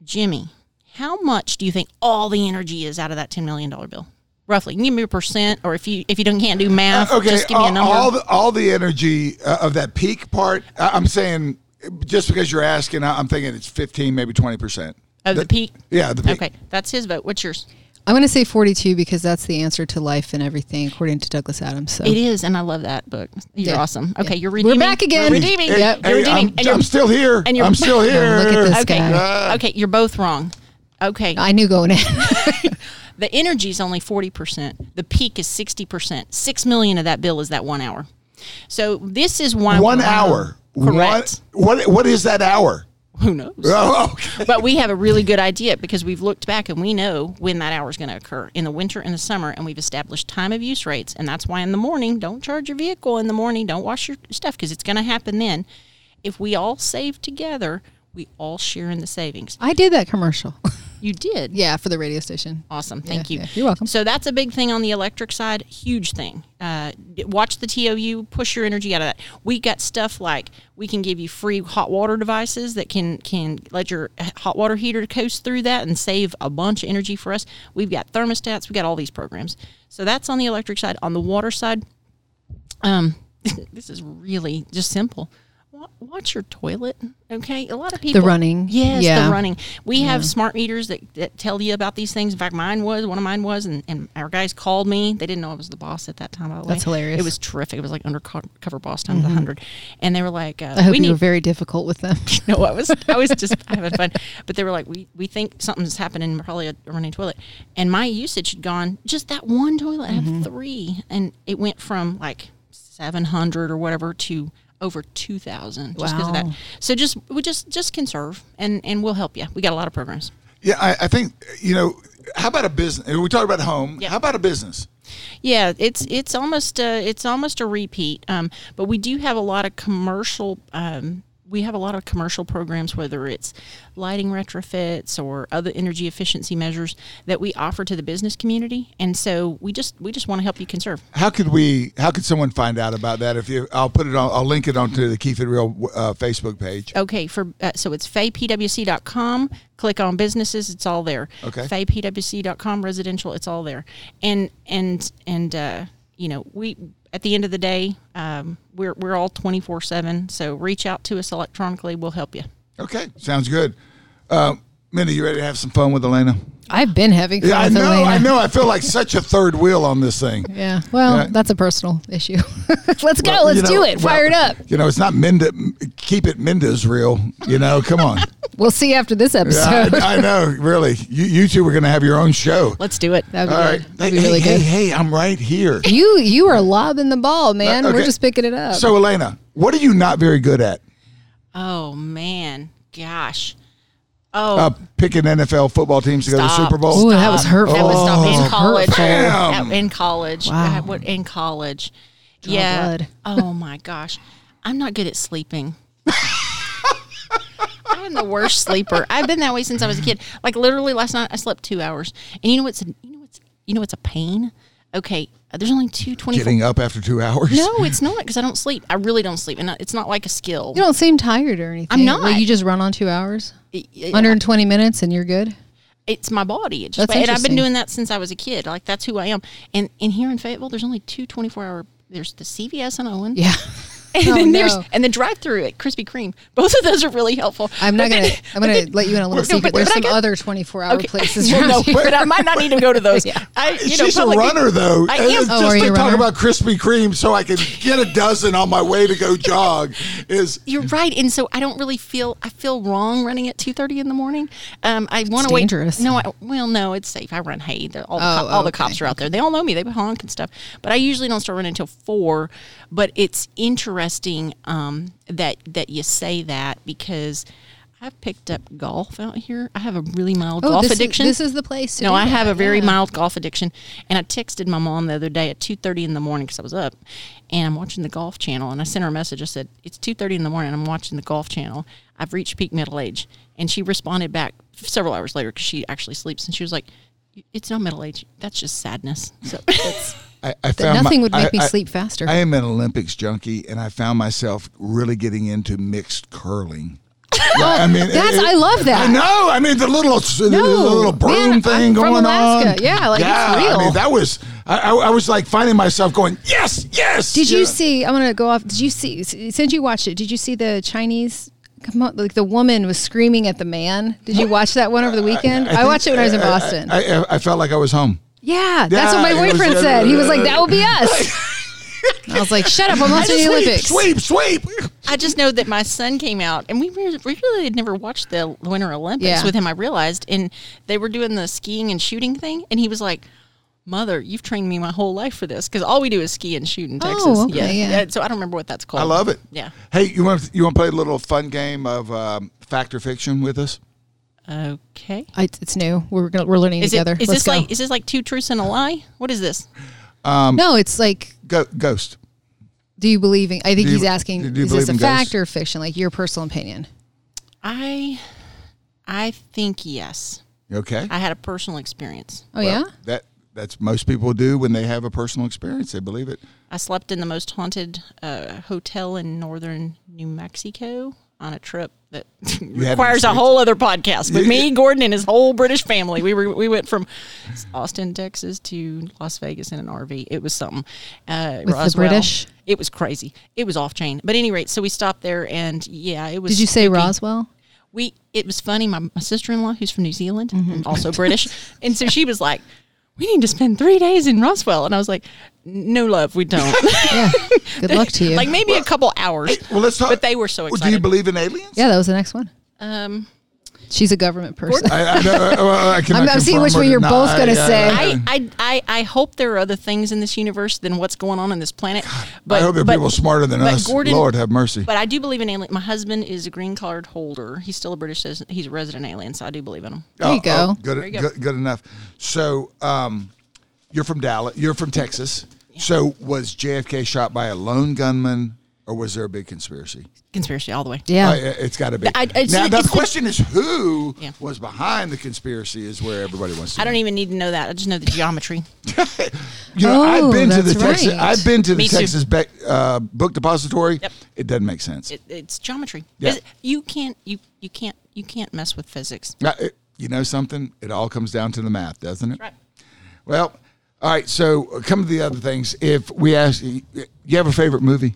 [SPEAKER 4] Jimmy, how much do you think all the energy is out of that ten million dollar bill? Roughly, give me a percent, or if you if you don't can't do math,
[SPEAKER 2] Uh, okay,
[SPEAKER 4] just give me a number.
[SPEAKER 2] all the all the energy uh, of that peak part. I'm saying just because you're asking, I'm thinking it's 15, maybe 20 percent.
[SPEAKER 4] of the peak.
[SPEAKER 2] Yeah, the peak.
[SPEAKER 4] Okay, that's his vote. What's yours?
[SPEAKER 3] I'm going to say 42 because that's the answer to life and everything, according to Douglas Adams. So
[SPEAKER 4] It is, and I love that book. You're
[SPEAKER 3] Yeah.
[SPEAKER 4] awesome. Okay,
[SPEAKER 3] Yeah.
[SPEAKER 4] you're redeeming.
[SPEAKER 3] We're back again.
[SPEAKER 4] You're redeeming.
[SPEAKER 3] Hey, Yep.
[SPEAKER 4] You're redeeming.
[SPEAKER 2] I'm,
[SPEAKER 4] and you're,
[SPEAKER 2] I'm still here.
[SPEAKER 4] and you're-
[SPEAKER 2] I'm still here.
[SPEAKER 3] look at this
[SPEAKER 4] okay.
[SPEAKER 3] guy.
[SPEAKER 4] okay, you're both wrong. Okay,
[SPEAKER 3] I knew going in.
[SPEAKER 4] the energy is only 40%. The peak is 60%. 6 million of that bill is that 1 hour. So this is why
[SPEAKER 2] One hour.
[SPEAKER 4] Correct.
[SPEAKER 2] What, what? What is that hour?
[SPEAKER 4] Who knows?
[SPEAKER 2] Oh, okay.
[SPEAKER 4] but we have a really good idea because we've looked back and we know when that hour is going to occur in the winter and the summer, and we've established time of use rates. And that's why in the morning, don't charge your vehicle in the morning, don't wash your stuff because it's going to happen then. If we all save together, we all share in the savings.
[SPEAKER 3] I did that commercial.
[SPEAKER 4] You did.
[SPEAKER 3] yeah, for the radio station.
[SPEAKER 4] Awesome. Thank
[SPEAKER 3] Yeah,
[SPEAKER 4] you.
[SPEAKER 3] yeah. You're welcome.
[SPEAKER 4] So that's a big thing on the electric side. Huge thing. Uh, watch the TOU. Push your energy out of that. We got stuff like we can give you free hot water devices that can can let your hot water heater coast through that and save a bunch of energy for us. We've got thermostats. We got all these programs. So that's on the electric side. On the water side, um, this is really just simple. Wa- Watch your toilet, okay? A lot of people the
[SPEAKER 3] running.
[SPEAKER 4] yes,
[SPEAKER 3] Yeah.
[SPEAKER 4] the running. We have smart meters that, that tell you about these things. In fact, mine was one of mine was, and, and our guys called me. They didn't know I was the boss at that time. By the way,
[SPEAKER 3] That's hilarious.
[SPEAKER 4] It was terrific. It was like undercover boss times a hundred, and they were like, uh,
[SPEAKER 3] I hope
[SPEAKER 4] "We
[SPEAKER 3] you
[SPEAKER 4] need
[SPEAKER 3] were very difficult with them.
[SPEAKER 4] no, I was I was just having fun. But they were like, we we think something's happening, probably a running toilet. And my usage had gone just that one toilet. I have three, and it went from like seven hundred or whatever to over two thousand just because of that. So just we just just conserve, and and we'll help you. We got a lot of programs.
[SPEAKER 2] Yeah, I, I think you know. How about a business? We talked about home.
[SPEAKER 4] Yeah.
[SPEAKER 2] How about a business?
[SPEAKER 4] Yeah, it's it's almost a, it's almost a repeat. Um, but we do have a lot of commercial. Um, we have a lot of commercial programs, whether it's lighting retrofits or other energy efficiency measures that we offer to the business community, and so we just we just want to help you conserve.
[SPEAKER 2] How could we? How could someone find out about that? If you, I'll put it on. I'll link it onto the Keep It Real uh, Facebook page.
[SPEAKER 4] Okay, for uh, so it's faypwc.com. Click on businesses; it's all there.
[SPEAKER 2] Okay.
[SPEAKER 4] Faypwc.com residential; it's all there. And and and uh, you know, we at the end of the day, um, we're we're all twenty four seven. So reach out to us electronically; we'll help you.
[SPEAKER 2] Okay, sounds good. Uh, Mindy, you ready to have some fun with Elaina?
[SPEAKER 3] I've been having fun
[SPEAKER 2] Yeah, I
[SPEAKER 3] with
[SPEAKER 2] know.
[SPEAKER 3] Elaina.
[SPEAKER 2] I know. I feel like such a third wheel on this thing.
[SPEAKER 3] Yeah. Well,
[SPEAKER 2] Yeah.
[SPEAKER 3] that's a personal issue. Let's go.
[SPEAKER 2] Well,
[SPEAKER 3] Let's
[SPEAKER 2] know,
[SPEAKER 3] do it.
[SPEAKER 2] well,
[SPEAKER 3] Fire it up.
[SPEAKER 2] You know, it's not Minda. Keep it Minda's real. You know, come on.
[SPEAKER 3] We'll see after this
[SPEAKER 2] Yeah,
[SPEAKER 3] episode.
[SPEAKER 2] I, I know. Really, you, you two are going to have your own show.
[SPEAKER 4] Let's do it.
[SPEAKER 3] That'd be
[SPEAKER 2] All
[SPEAKER 3] good. That'd
[SPEAKER 2] Hey,
[SPEAKER 3] be really
[SPEAKER 2] hey,
[SPEAKER 3] good.
[SPEAKER 2] hey, hey, I'm right here.
[SPEAKER 3] You you are lobbing the ball, uh, man.
[SPEAKER 2] Okay.
[SPEAKER 3] We're just picking it up.
[SPEAKER 2] So, Elaina, what are you not very good at?
[SPEAKER 4] Oh man, gosh. Oh,
[SPEAKER 2] Uh, picking NFL football teams to go to the
[SPEAKER 4] Stop.
[SPEAKER 2] Super Bowl.
[SPEAKER 3] Ooh, that was hurtful.
[SPEAKER 4] That was stop.
[SPEAKER 2] Oh,
[SPEAKER 4] in college.
[SPEAKER 2] Damn.
[SPEAKER 4] That- in college.
[SPEAKER 3] Wow.
[SPEAKER 4] What- In college.
[SPEAKER 3] Draw
[SPEAKER 4] yeah.
[SPEAKER 3] blood.
[SPEAKER 4] Oh my gosh. I'm not good at sleeping. I'm the worst sleeper. I've been that way since I was a kid. Like literally last night I slept two hours. And you know what's a, you know what's you know what's a pain? Okay, uh, there's only two twenty four.
[SPEAKER 2] Getting up after two hours.
[SPEAKER 4] No, it's not because I don't sleep. I really don't sleep, and it's not like a skill.
[SPEAKER 3] you don't seem tired or anything.
[SPEAKER 4] I'm not.
[SPEAKER 3] Like, you just run on two hours,
[SPEAKER 4] It- it-
[SPEAKER 3] 120 minutes, and you're good.
[SPEAKER 4] it's my body. It's just,
[SPEAKER 3] That's
[SPEAKER 4] and I've been doing that since I was a kid. Like that's who I am. And and here in Fayetteville, there's only two 24 hour. There's the CVS on Owen.
[SPEAKER 3] Yeah.
[SPEAKER 4] And
[SPEAKER 3] Oh,
[SPEAKER 4] then there's
[SPEAKER 3] no.
[SPEAKER 4] and the drive through at Krispy Kreme. Both of those are really helpful.
[SPEAKER 3] I'm not
[SPEAKER 4] But
[SPEAKER 3] gonna.
[SPEAKER 4] then-
[SPEAKER 3] I'm gonna let you in a little
[SPEAKER 4] No,
[SPEAKER 3] secret.
[SPEAKER 4] but-
[SPEAKER 3] There's
[SPEAKER 4] but
[SPEAKER 3] some
[SPEAKER 4] got-
[SPEAKER 3] other 24 hour
[SPEAKER 4] Okay.
[SPEAKER 3] places
[SPEAKER 4] Well, no,
[SPEAKER 3] here.
[SPEAKER 4] but I might not need to go to those.
[SPEAKER 3] Yeah.
[SPEAKER 4] I, you know,
[SPEAKER 2] She's a runner, though.
[SPEAKER 4] I
[SPEAKER 2] And
[SPEAKER 4] am.
[SPEAKER 2] it's
[SPEAKER 3] Oh,
[SPEAKER 2] just
[SPEAKER 3] are you
[SPEAKER 2] to
[SPEAKER 3] a
[SPEAKER 2] talk about Krispy Kreme so I can get a dozen on my way to go jog is
[SPEAKER 4] You're right, and so I don't really feel I feel wrong running at two thirty in the morning. Um, I want to wait.
[SPEAKER 3] dangerous.
[SPEAKER 4] No, I, well, no, it's safe. I run hay. The- All, the,
[SPEAKER 3] Oh,
[SPEAKER 4] co- all the cops are out there. They all know me. They honk and stuff. But I usually don't start running until four. But it's interesting um, that that you say that because I've picked up golf out here. I have a really mild
[SPEAKER 3] Oh,
[SPEAKER 4] golf
[SPEAKER 3] this
[SPEAKER 4] addiction.
[SPEAKER 3] Is, this is the place. To
[SPEAKER 4] no, I have
[SPEAKER 3] that,
[SPEAKER 4] a very
[SPEAKER 3] yeah.
[SPEAKER 4] mild golf addiction, and I texted my mom the other day at two thirty in the morning because I was up, and I'm watching the Golf Channel, and I sent her a message. I said, "It's two thirty in the morning. I'm watching the Golf Channel. I've reached peak middle age," and she responded back several hours later because she actually sleeps, and she was like, "It's not middle age. That's just sadness." So it's,
[SPEAKER 2] I, I found
[SPEAKER 3] nothing
[SPEAKER 2] my-
[SPEAKER 3] would make
[SPEAKER 2] I-
[SPEAKER 3] me
[SPEAKER 2] I-
[SPEAKER 3] sleep faster.
[SPEAKER 2] I am an Olympics junkie, and I found myself really getting into mixed curling. Yeah, oh, I mean,
[SPEAKER 3] That's- I love that.
[SPEAKER 2] I know. I mean, the little the little broom
[SPEAKER 3] man,
[SPEAKER 2] thing
[SPEAKER 3] I'm from
[SPEAKER 2] going
[SPEAKER 3] Alaska.
[SPEAKER 2] on.
[SPEAKER 3] Yeah, like, it's real.
[SPEAKER 2] I mean, that was. I, I, I was like finding myself going, yes, yes.
[SPEAKER 3] Did you see? I'm gonna go off. Did you see? Since you watched it, did you see the Chinese? Come on, like the woman was screaming at the man. Did you watch that one over the weekend? I,
[SPEAKER 2] think-
[SPEAKER 3] watched it when I was in Boston.
[SPEAKER 2] I, I, I felt like I was home.
[SPEAKER 3] Yeah, that's
[SPEAKER 2] Yeah,
[SPEAKER 3] what
[SPEAKER 2] it
[SPEAKER 3] my
[SPEAKER 2] was-
[SPEAKER 3] boyfriend said. He was like, "That will be us." I was like, "Shut up! I'm watching the Olympics."
[SPEAKER 2] Sweep, sweep.
[SPEAKER 4] I just know that my son came out, and we re- we really had never watched the Winter Olympics
[SPEAKER 3] Yeah.
[SPEAKER 4] with him. I realized, and they were doing the skiing and shooting thing, and he was like. Mother, you've trained me my whole life for this because all we do is ski and shoot in Texas.
[SPEAKER 3] Oh, okay, yeah.
[SPEAKER 4] So I don't remember what that's called.
[SPEAKER 2] I love it.
[SPEAKER 4] Yeah.
[SPEAKER 2] Hey, you want you want to play a little fun game of um, fact or fiction with us?
[SPEAKER 4] Okay.
[SPEAKER 3] I, it's new. We're gonna, we're learning
[SPEAKER 4] Is
[SPEAKER 3] together.
[SPEAKER 4] it? Is
[SPEAKER 3] Let's
[SPEAKER 4] this
[SPEAKER 3] go.
[SPEAKER 4] like? Is this like two truths and a lie? What is this?
[SPEAKER 3] no, it's like.
[SPEAKER 2] Go, ghost.
[SPEAKER 3] Do you believe in? I think
[SPEAKER 2] you-
[SPEAKER 3] he's asking.
[SPEAKER 2] do you
[SPEAKER 3] Is this a fact
[SPEAKER 2] ghosts?
[SPEAKER 3] or fiction? Like your personal opinion.
[SPEAKER 4] I, I think yes.
[SPEAKER 2] Okay.
[SPEAKER 4] I had a personal experience.
[SPEAKER 3] Oh yeah.
[SPEAKER 2] That that's most people do when they have a personal experience. They believe it.
[SPEAKER 4] I slept in the most haunted uh, hotel in northern New Mexico on a trip that
[SPEAKER 2] haven't
[SPEAKER 4] requires a whole other podcast with me, Gordon, and his whole British family. We were we went from Austin, Texas, to Las Vegas in an RV. It was something. Uh,
[SPEAKER 3] With the British?
[SPEAKER 4] It was crazy. It was off chain. But at any rate, so we stopped there, and yeah, it was.
[SPEAKER 3] Did you say
[SPEAKER 4] spooky.
[SPEAKER 3] Roswell?
[SPEAKER 4] we it was funny my, my sister-in-law who's from new zealand
[SPEAKER 3] Mm-hmm.
[SPEAKER 4] and also british and so she was like we need to spend three days in roswell and i was like no love we don't
[SPEAKER 3] Yeah. Good luck to you.
[SPEAKER 4] like maybe a couple hours
[SPEAKER 2] Well, let's talk.
[SPEAKER 4] but they were so
[SPEAKER 2] Well,
[SPEAKER 4] excited
[SPEAKER 2] Do you believe in aliens?
[SPEAKER 3] yeah, that was the next one.
[SPEAKER 4] um
[SPEAKER 3] She's a government person.
[SPEAKER 2] I, I, know- uh, well, I cannot
[SPEAKER 3] I'm- I'm seeing which
[SPEAKER 2] or
[SPEAKER 3] one you're
[SPEAKER 2] deny.
[SPEAKER 3] both gonna
[SPEAKER 2] Yeah,
[SPEAKER 3] say.
[SPEAKER 4] I, I, I, I hope there are other things in this universe than what's going on in this planet. But
[SPEAKER 2] I hope there are
[SPEAKER 4] but-
[SPEAKER 2] people smarter than us.
[SPEAKER 4] Gordon-
[SPEAKER 2] Lord have mercy.
[SPEAKER 4] But I do believe in alien. My husband is a green card holder. He's still a British citizen. He's a resident alien, so I do believe in him.
[SPEAKER 3] There you go.
[SPEAKER 2] good,
[SPEAKER 4] There you go.
[SPEAKER 2] good, good enough. So, um, you're from Dallas. You're from Texas. So, was JFK shot by a lone gunman, or was there a big conspiracy?
[SPEAKER 4] Conspiracy all the way.
[SPEAKER 3] yeah.
[SPEAKER 2] Uh, it's got to be.
[SPEAKER 4] I- it's-
[SPEAKER 2] now, now
[SPEAKER 4] it's
[SPEAKER 2] the question is who
[SPEAKER 4] Yeah.
[SPEAKER 2] was behind the conspiracy is where everybody wants to.
[SPEAKER 4] I don't
[SPEAKER 2] know.
[SPEAKER 4] even need to know that. I just know the geometry.
[SPEAKER 2] You know,
[SPEAKER 3] Oh,
[SPEAKER 2] I've been to the
[SPEAKER 3] that's
[SPEAKER 2] Texas.
[SPEAKER 3] right.
[SPEAKER 2] I've been to the
[SPEAKER 4] Me.
[SPEAKER 2] Texas Be- uh, Book Depository.
[SPEAKER 4] Yep.
[SPEAKER 2] It doesn't make sense.
[SPEAKER 4] It, it's geometry.
[SPEAKER 2] Yeah.
[SPEAKER 4] You can't. You you can't. You can't mess with physics.
[SPEAKER 2] Now, it- you know something? It all comes down to the math, doesn't it?
[SPEAKER 4] Right.
[SPEAKER 2] Well, all right. So, uh, come to the other things. If we ask you, you have a favorite movie?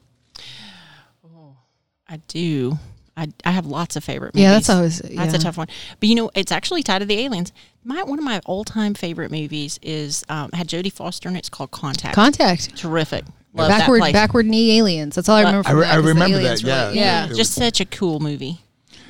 [SPEAKER 4] I do. I, I have lots of favorite movies.
[SPEAKER 3] Yeah, that's always-
[SPEAKER 4] that's a tough one. But you know, it's actually tied to the aliens. My one of my all time favorite movies is um, had Jodie Foster in it. It's called Contact.
[SPEAKER 3] Contact.
[SPEAKER 4] Terrific. Love
[SPEAKER 3] backward
[SPEAKER 4] that place.
[SPEAKER 3] backward knee aliens. That's all I remember
[SPEAKER 2] I
[SPEAKER 3] from
[SPEAKER 2] re-
[SPEAKER 3] that.
[SPEAKER 2] I remember
[SPEAKER 3] aliens
[SPEAKER 2] that,
[SPEAKER 3] really-
[SPEAKER 2] yeah.
[SPEAKER 3] Yeah.
[SPEAKER 4] Just such a cool movie.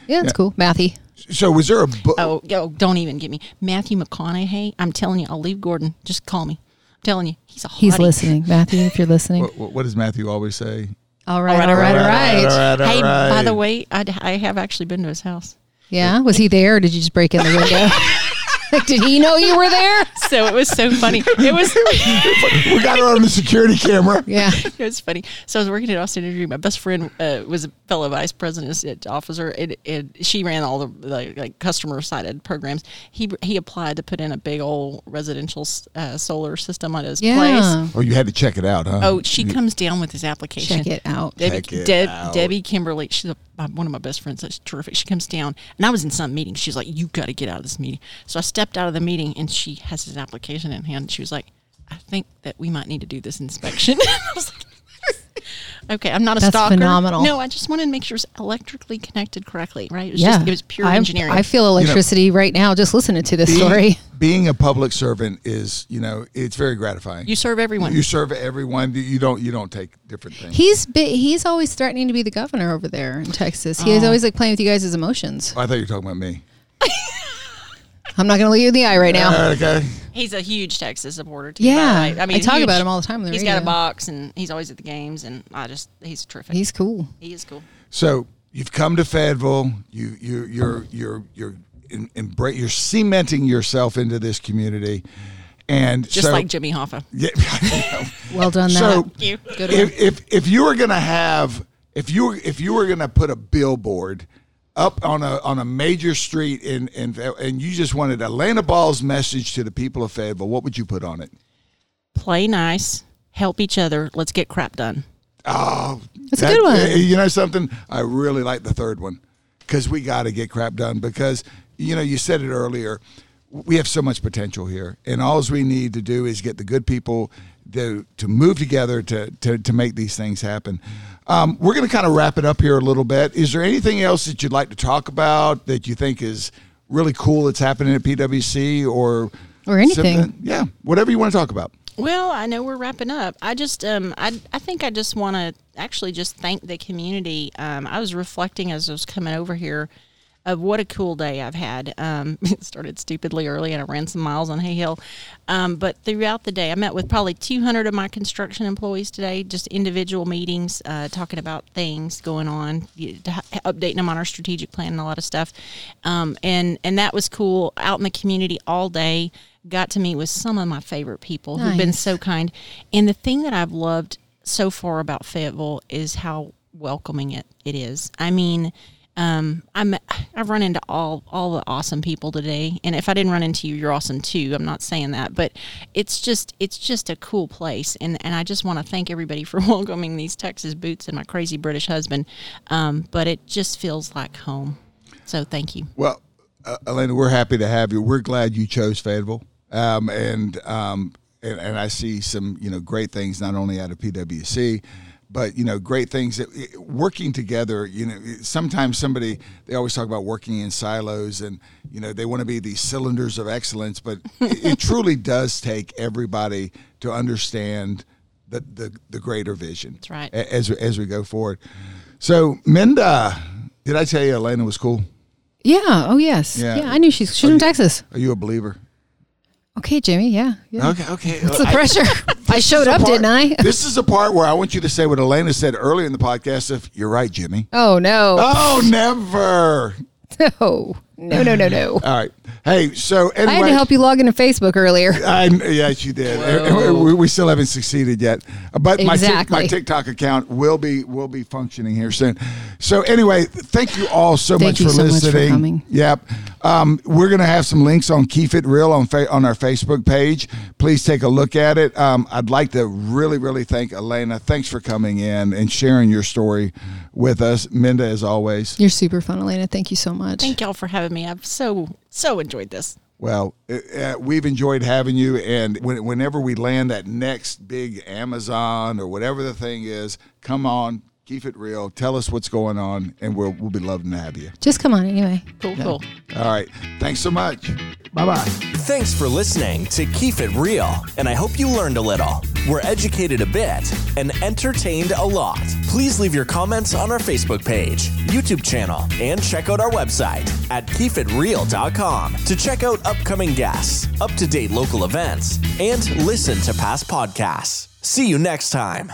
[SPEAKER 3] Yeah, it's cool. Matthew.
[SPEAKER 2] So, was there a book?
[SPEAKER 4] Oh, yo, don't even get me. Matthew McConaughey. I'm telling you, I'll leave Gordon. Just call me. I'm telling you, he's a
[SPEAKER 3] He's listening. Matthew, if you're listening.
[SPEAKER 2] What, what does Matthew always say?
[SPEAKER 3] All right, all right, all right.
[SPEAKER 4] Hey, by the way, I, I have actually been to his house.
[SPEAKER 3] Yeah, was he there or did you just break in the window? like, did he know you were there?
[SPEAKER 4] So it was so funny. It was
[SPEAKER 2] we got her on the security camera.
[SPEAKER 3] Yeah.
[SPEAKER 4] it was funny. So I was working at Austin Energy. My best friend uh, was a fellow vice president officer, and, and she ran all the like, like customer sided programs. He he applied to put in a big old residential uh, solar system on his
[SPEAKER 3] Yeah.
[SPEAKER 4] place.
[SPEAKER 2] Oh, you had to check it out, huh?
[SPEAKER 4] Oh, she comes down with his application.
[SPEAKER 3] Check it out.
[SPEAKER 4] Debbie,
[SPEAKER 2] Check it
[SPEAKER 4] Deb,
[SPEAKER 2] out.
[SPEAKER 4] Debbie Kimberly, she's a, my- one of my best friends. That's terrific. She comes down, and I was in some meeting. She's like, "You got to get out of this meeting." So I stepped out of the meeting, and she has his application in hand. She was like, "I think that we might need to do this inspection." I was like, "Okay, I'm not a
[SPEAKER 3] That's
[SPEAKER 4] stalker."
[SPEAKER 3] phenomenal.
[SPEAKER 4] No, I just wanted to make sure it's electrically connected correctly. Right? It was
[SPEAKER 3] yeah.
[SPEAKER 4] just, it was pure
[SPEAKER 3] I-
[SPEAKER 4] engineering.
[SPEAKER 3] I feel electricity right now just listening to this
[SPEAKER 2] being,
[SPEAKER 3] story.
[SPEAKER 2] being a public servant is, you know, it's very gratifying.
[SPEAKER 4] you serve everyone.
[SPEAKER 2] You serve everyone. You don't. You don't take different things.
[SPEAKER 3] He's bi- he's always threatening to be the governor over there in Texas.
[SPEAKER 4] Oh.
[SPEAKER 3] is always like playing with you guys' emotions.
[SPEAKER 2] I thought you were talking about me.
[SPEAKER 3] I'm not going to look you in the eye right now.
[SPEAKER 2] Uh, okay.
[SPEAKER 4] He's a huge Texas supporter. Too,
[SPEAKER 3] Yeah.
[SPEAKER 4] by. I mean,
[SPEAKER 3] I talk
[SPEAKER 4] huge.
[SPEAKER 3] about him all the time on the
[SPEAKER 4] He's got a box, and he's always at the games, and I just he's terrific.
[SPEAKER 3] He's cool.
[SPEAKER 4] he is cool.
[SPEAKER 2] So you've come to Fayetteville. You you you're you're you're in, embra- you're cementing yourself into this community, and
[SPEAKER 4] Just
[SPEAKER 2] so,
[SPEAKER 4] like Jimmy Hoffa.
[SPEAKER 2] yeah,
[SPEAKER 3] Well done.
[SPEAKER 2] so
[SPEAKER 3] that.
[SPEAKER 4] you.
[SPEAKER 3] Good
[SPEAKER 2] if, if if you were gonna have if you if you were gonna put a billboard up on a on a major street in in and you just wanted Elaina Ball's message to the people of Fayetteville, what would you put on it?
[SPEAKER 4] Play nice, help each other. Let's get crap done.
[SPEAKER 2] Oh,
[SPEAKER 3] That's a good one.
[SPEAKER 2] You know something? I really like the third one because we got to get crap done. Because you know, you said it earlier. We have so much potential here, and all we need to do is get the good people to to move together to to, to make these things happen. Um, we're going to kind of wrap it up here a little bit. Is there anything else that you'd like to talk about that you think is really cool that's happening at PWC or
[SPEAKER 3] Or anything.
[SPEAKER 2] something? Yeah, whatever you want to talk about.
[SPEAKER 4] Well, I know we're wrapping up. I just, um, I, I think I just want to actually just thank the community. Um, I was reflecting as I was coming over here of what a cool day I've had. Um, it started stupidly early and I ran some miles on Hay Hill. Um, but throughout the day, I met with probably 200 of my construction employees today, just individual meetings, uh, talking about things going on, y- to h- updating them on our strategic plan and a lot of stuff. Um, and, and that was cool out in the community all day. Got to meet with some of my favorite people who've been so kind. And the thing that I've loved so far about Fayetteville is how welcoming it, it is. I mean, um, I'm I've run into all all the awesome people today, and if I didn't run into you, you're awesome too. I'm not saying that, but it's just it's just a cool place, and and I just want to thank everybody for welcoming these Texas boots and my crazy British husband. Um, but it just feels like home. So thank you.
[SPEAKER 2] Well, uh, Elaina, we're happy to have you. We're glad you chose Fayetteville, um, and, um, and and I see some you know great things not only out of PWC, but you know great things that eh, working together. You know, eh, sometimes somebody they always talk about working in silos, and you know they want to be these cylinders of excellence, but it, it truly does take everybody to understand the the, the greater vision.
[SPEAKER 4] That's right.
[SPEAKER 2] As as we go forward. So, Minda, did I tell you Elaina was cool?
[SPEAKER 3] Yeah. Oh yes.
[SPEAKER 2] Yeah.
[SPEAKER 3] Yeah. I knew she's she's from Texas.
[SPEAKER 2] Are you a believer?
[SPEAKER 3] Okay, Jimmy. Yeah. yeah.
[SPEAKER 2] Okay, okay.
[SPEAKER 3] What's the
[SPEAKER 2] I-
[SPEAKER 3] pressure? I showed up,
[SPEAKER 2] part-
[SPEAKER 3] didn't I?
[SPEAKER 2] This is a part where I want you to say what Elaina said earlier in the podcast. If you're right, Jimmy.
[SPEAKER 3] Oh no.
[SPEAKER 2] Oh, never.
[SPEAKER 3] No. No. No. No. No.
[SPEAKER 2] All right. Hey, so anyway,
[SPEAKER 3] I had to help you log into Facebook earlier.
[SPEAKER 2] I, yes, you did. We, we still haven't succeeded yet, but my Tik-
[SPEAKER 3] Exactly.
[SPEAKER 2] my TikTok account will be will be functioning here soon. So anyway, thank you all so
[SPEAKER 3] Thank
[SPEAKER 2] much
[SPEAKER 3] you
[SPEAKER 2] for
[SPEAKER 3] so much for
[SPEAKER 2] listening.
[SPEAKER 3] coming.
[SPEAKER 2] Yep, um, we're gonna have some links on Keep It Real on fa- on our Facebook page. Please take a look at it. Um, I'd like to really really thank Elaina. Thanks for coming in and sharing your story with us, Minda, as always.
[SPEAKER 3] You're super fun, Elaina. Thank you so much.
[SPEAKER 4] Thank y'all for having me. I've so so enjoyed this.
[SPEAKER 2] Well, uh, uh, we've enjoyed having you, and when, whenever we land that next big Amazon or whatever the thing is, come on, keep it real. Tell us what's going on, and we'll we'll be loving to have you.
[SPEAKER 3] Just come on anyway.
[SPEAKER 4] Cool, cool.
[SPEAKER 2] All right, thanks so much. Bye bye.
[SPEAKER 1] Thanks for listening to Keep It Real, and I hope you learned a little. We're educated a bit and entertained a lot. Please leave your comments on our Facebook page, YouTube channel, and check out our website at keepitreal.com to check out upcoming guests, up to date local events, and listen to past podcasts. See you next time.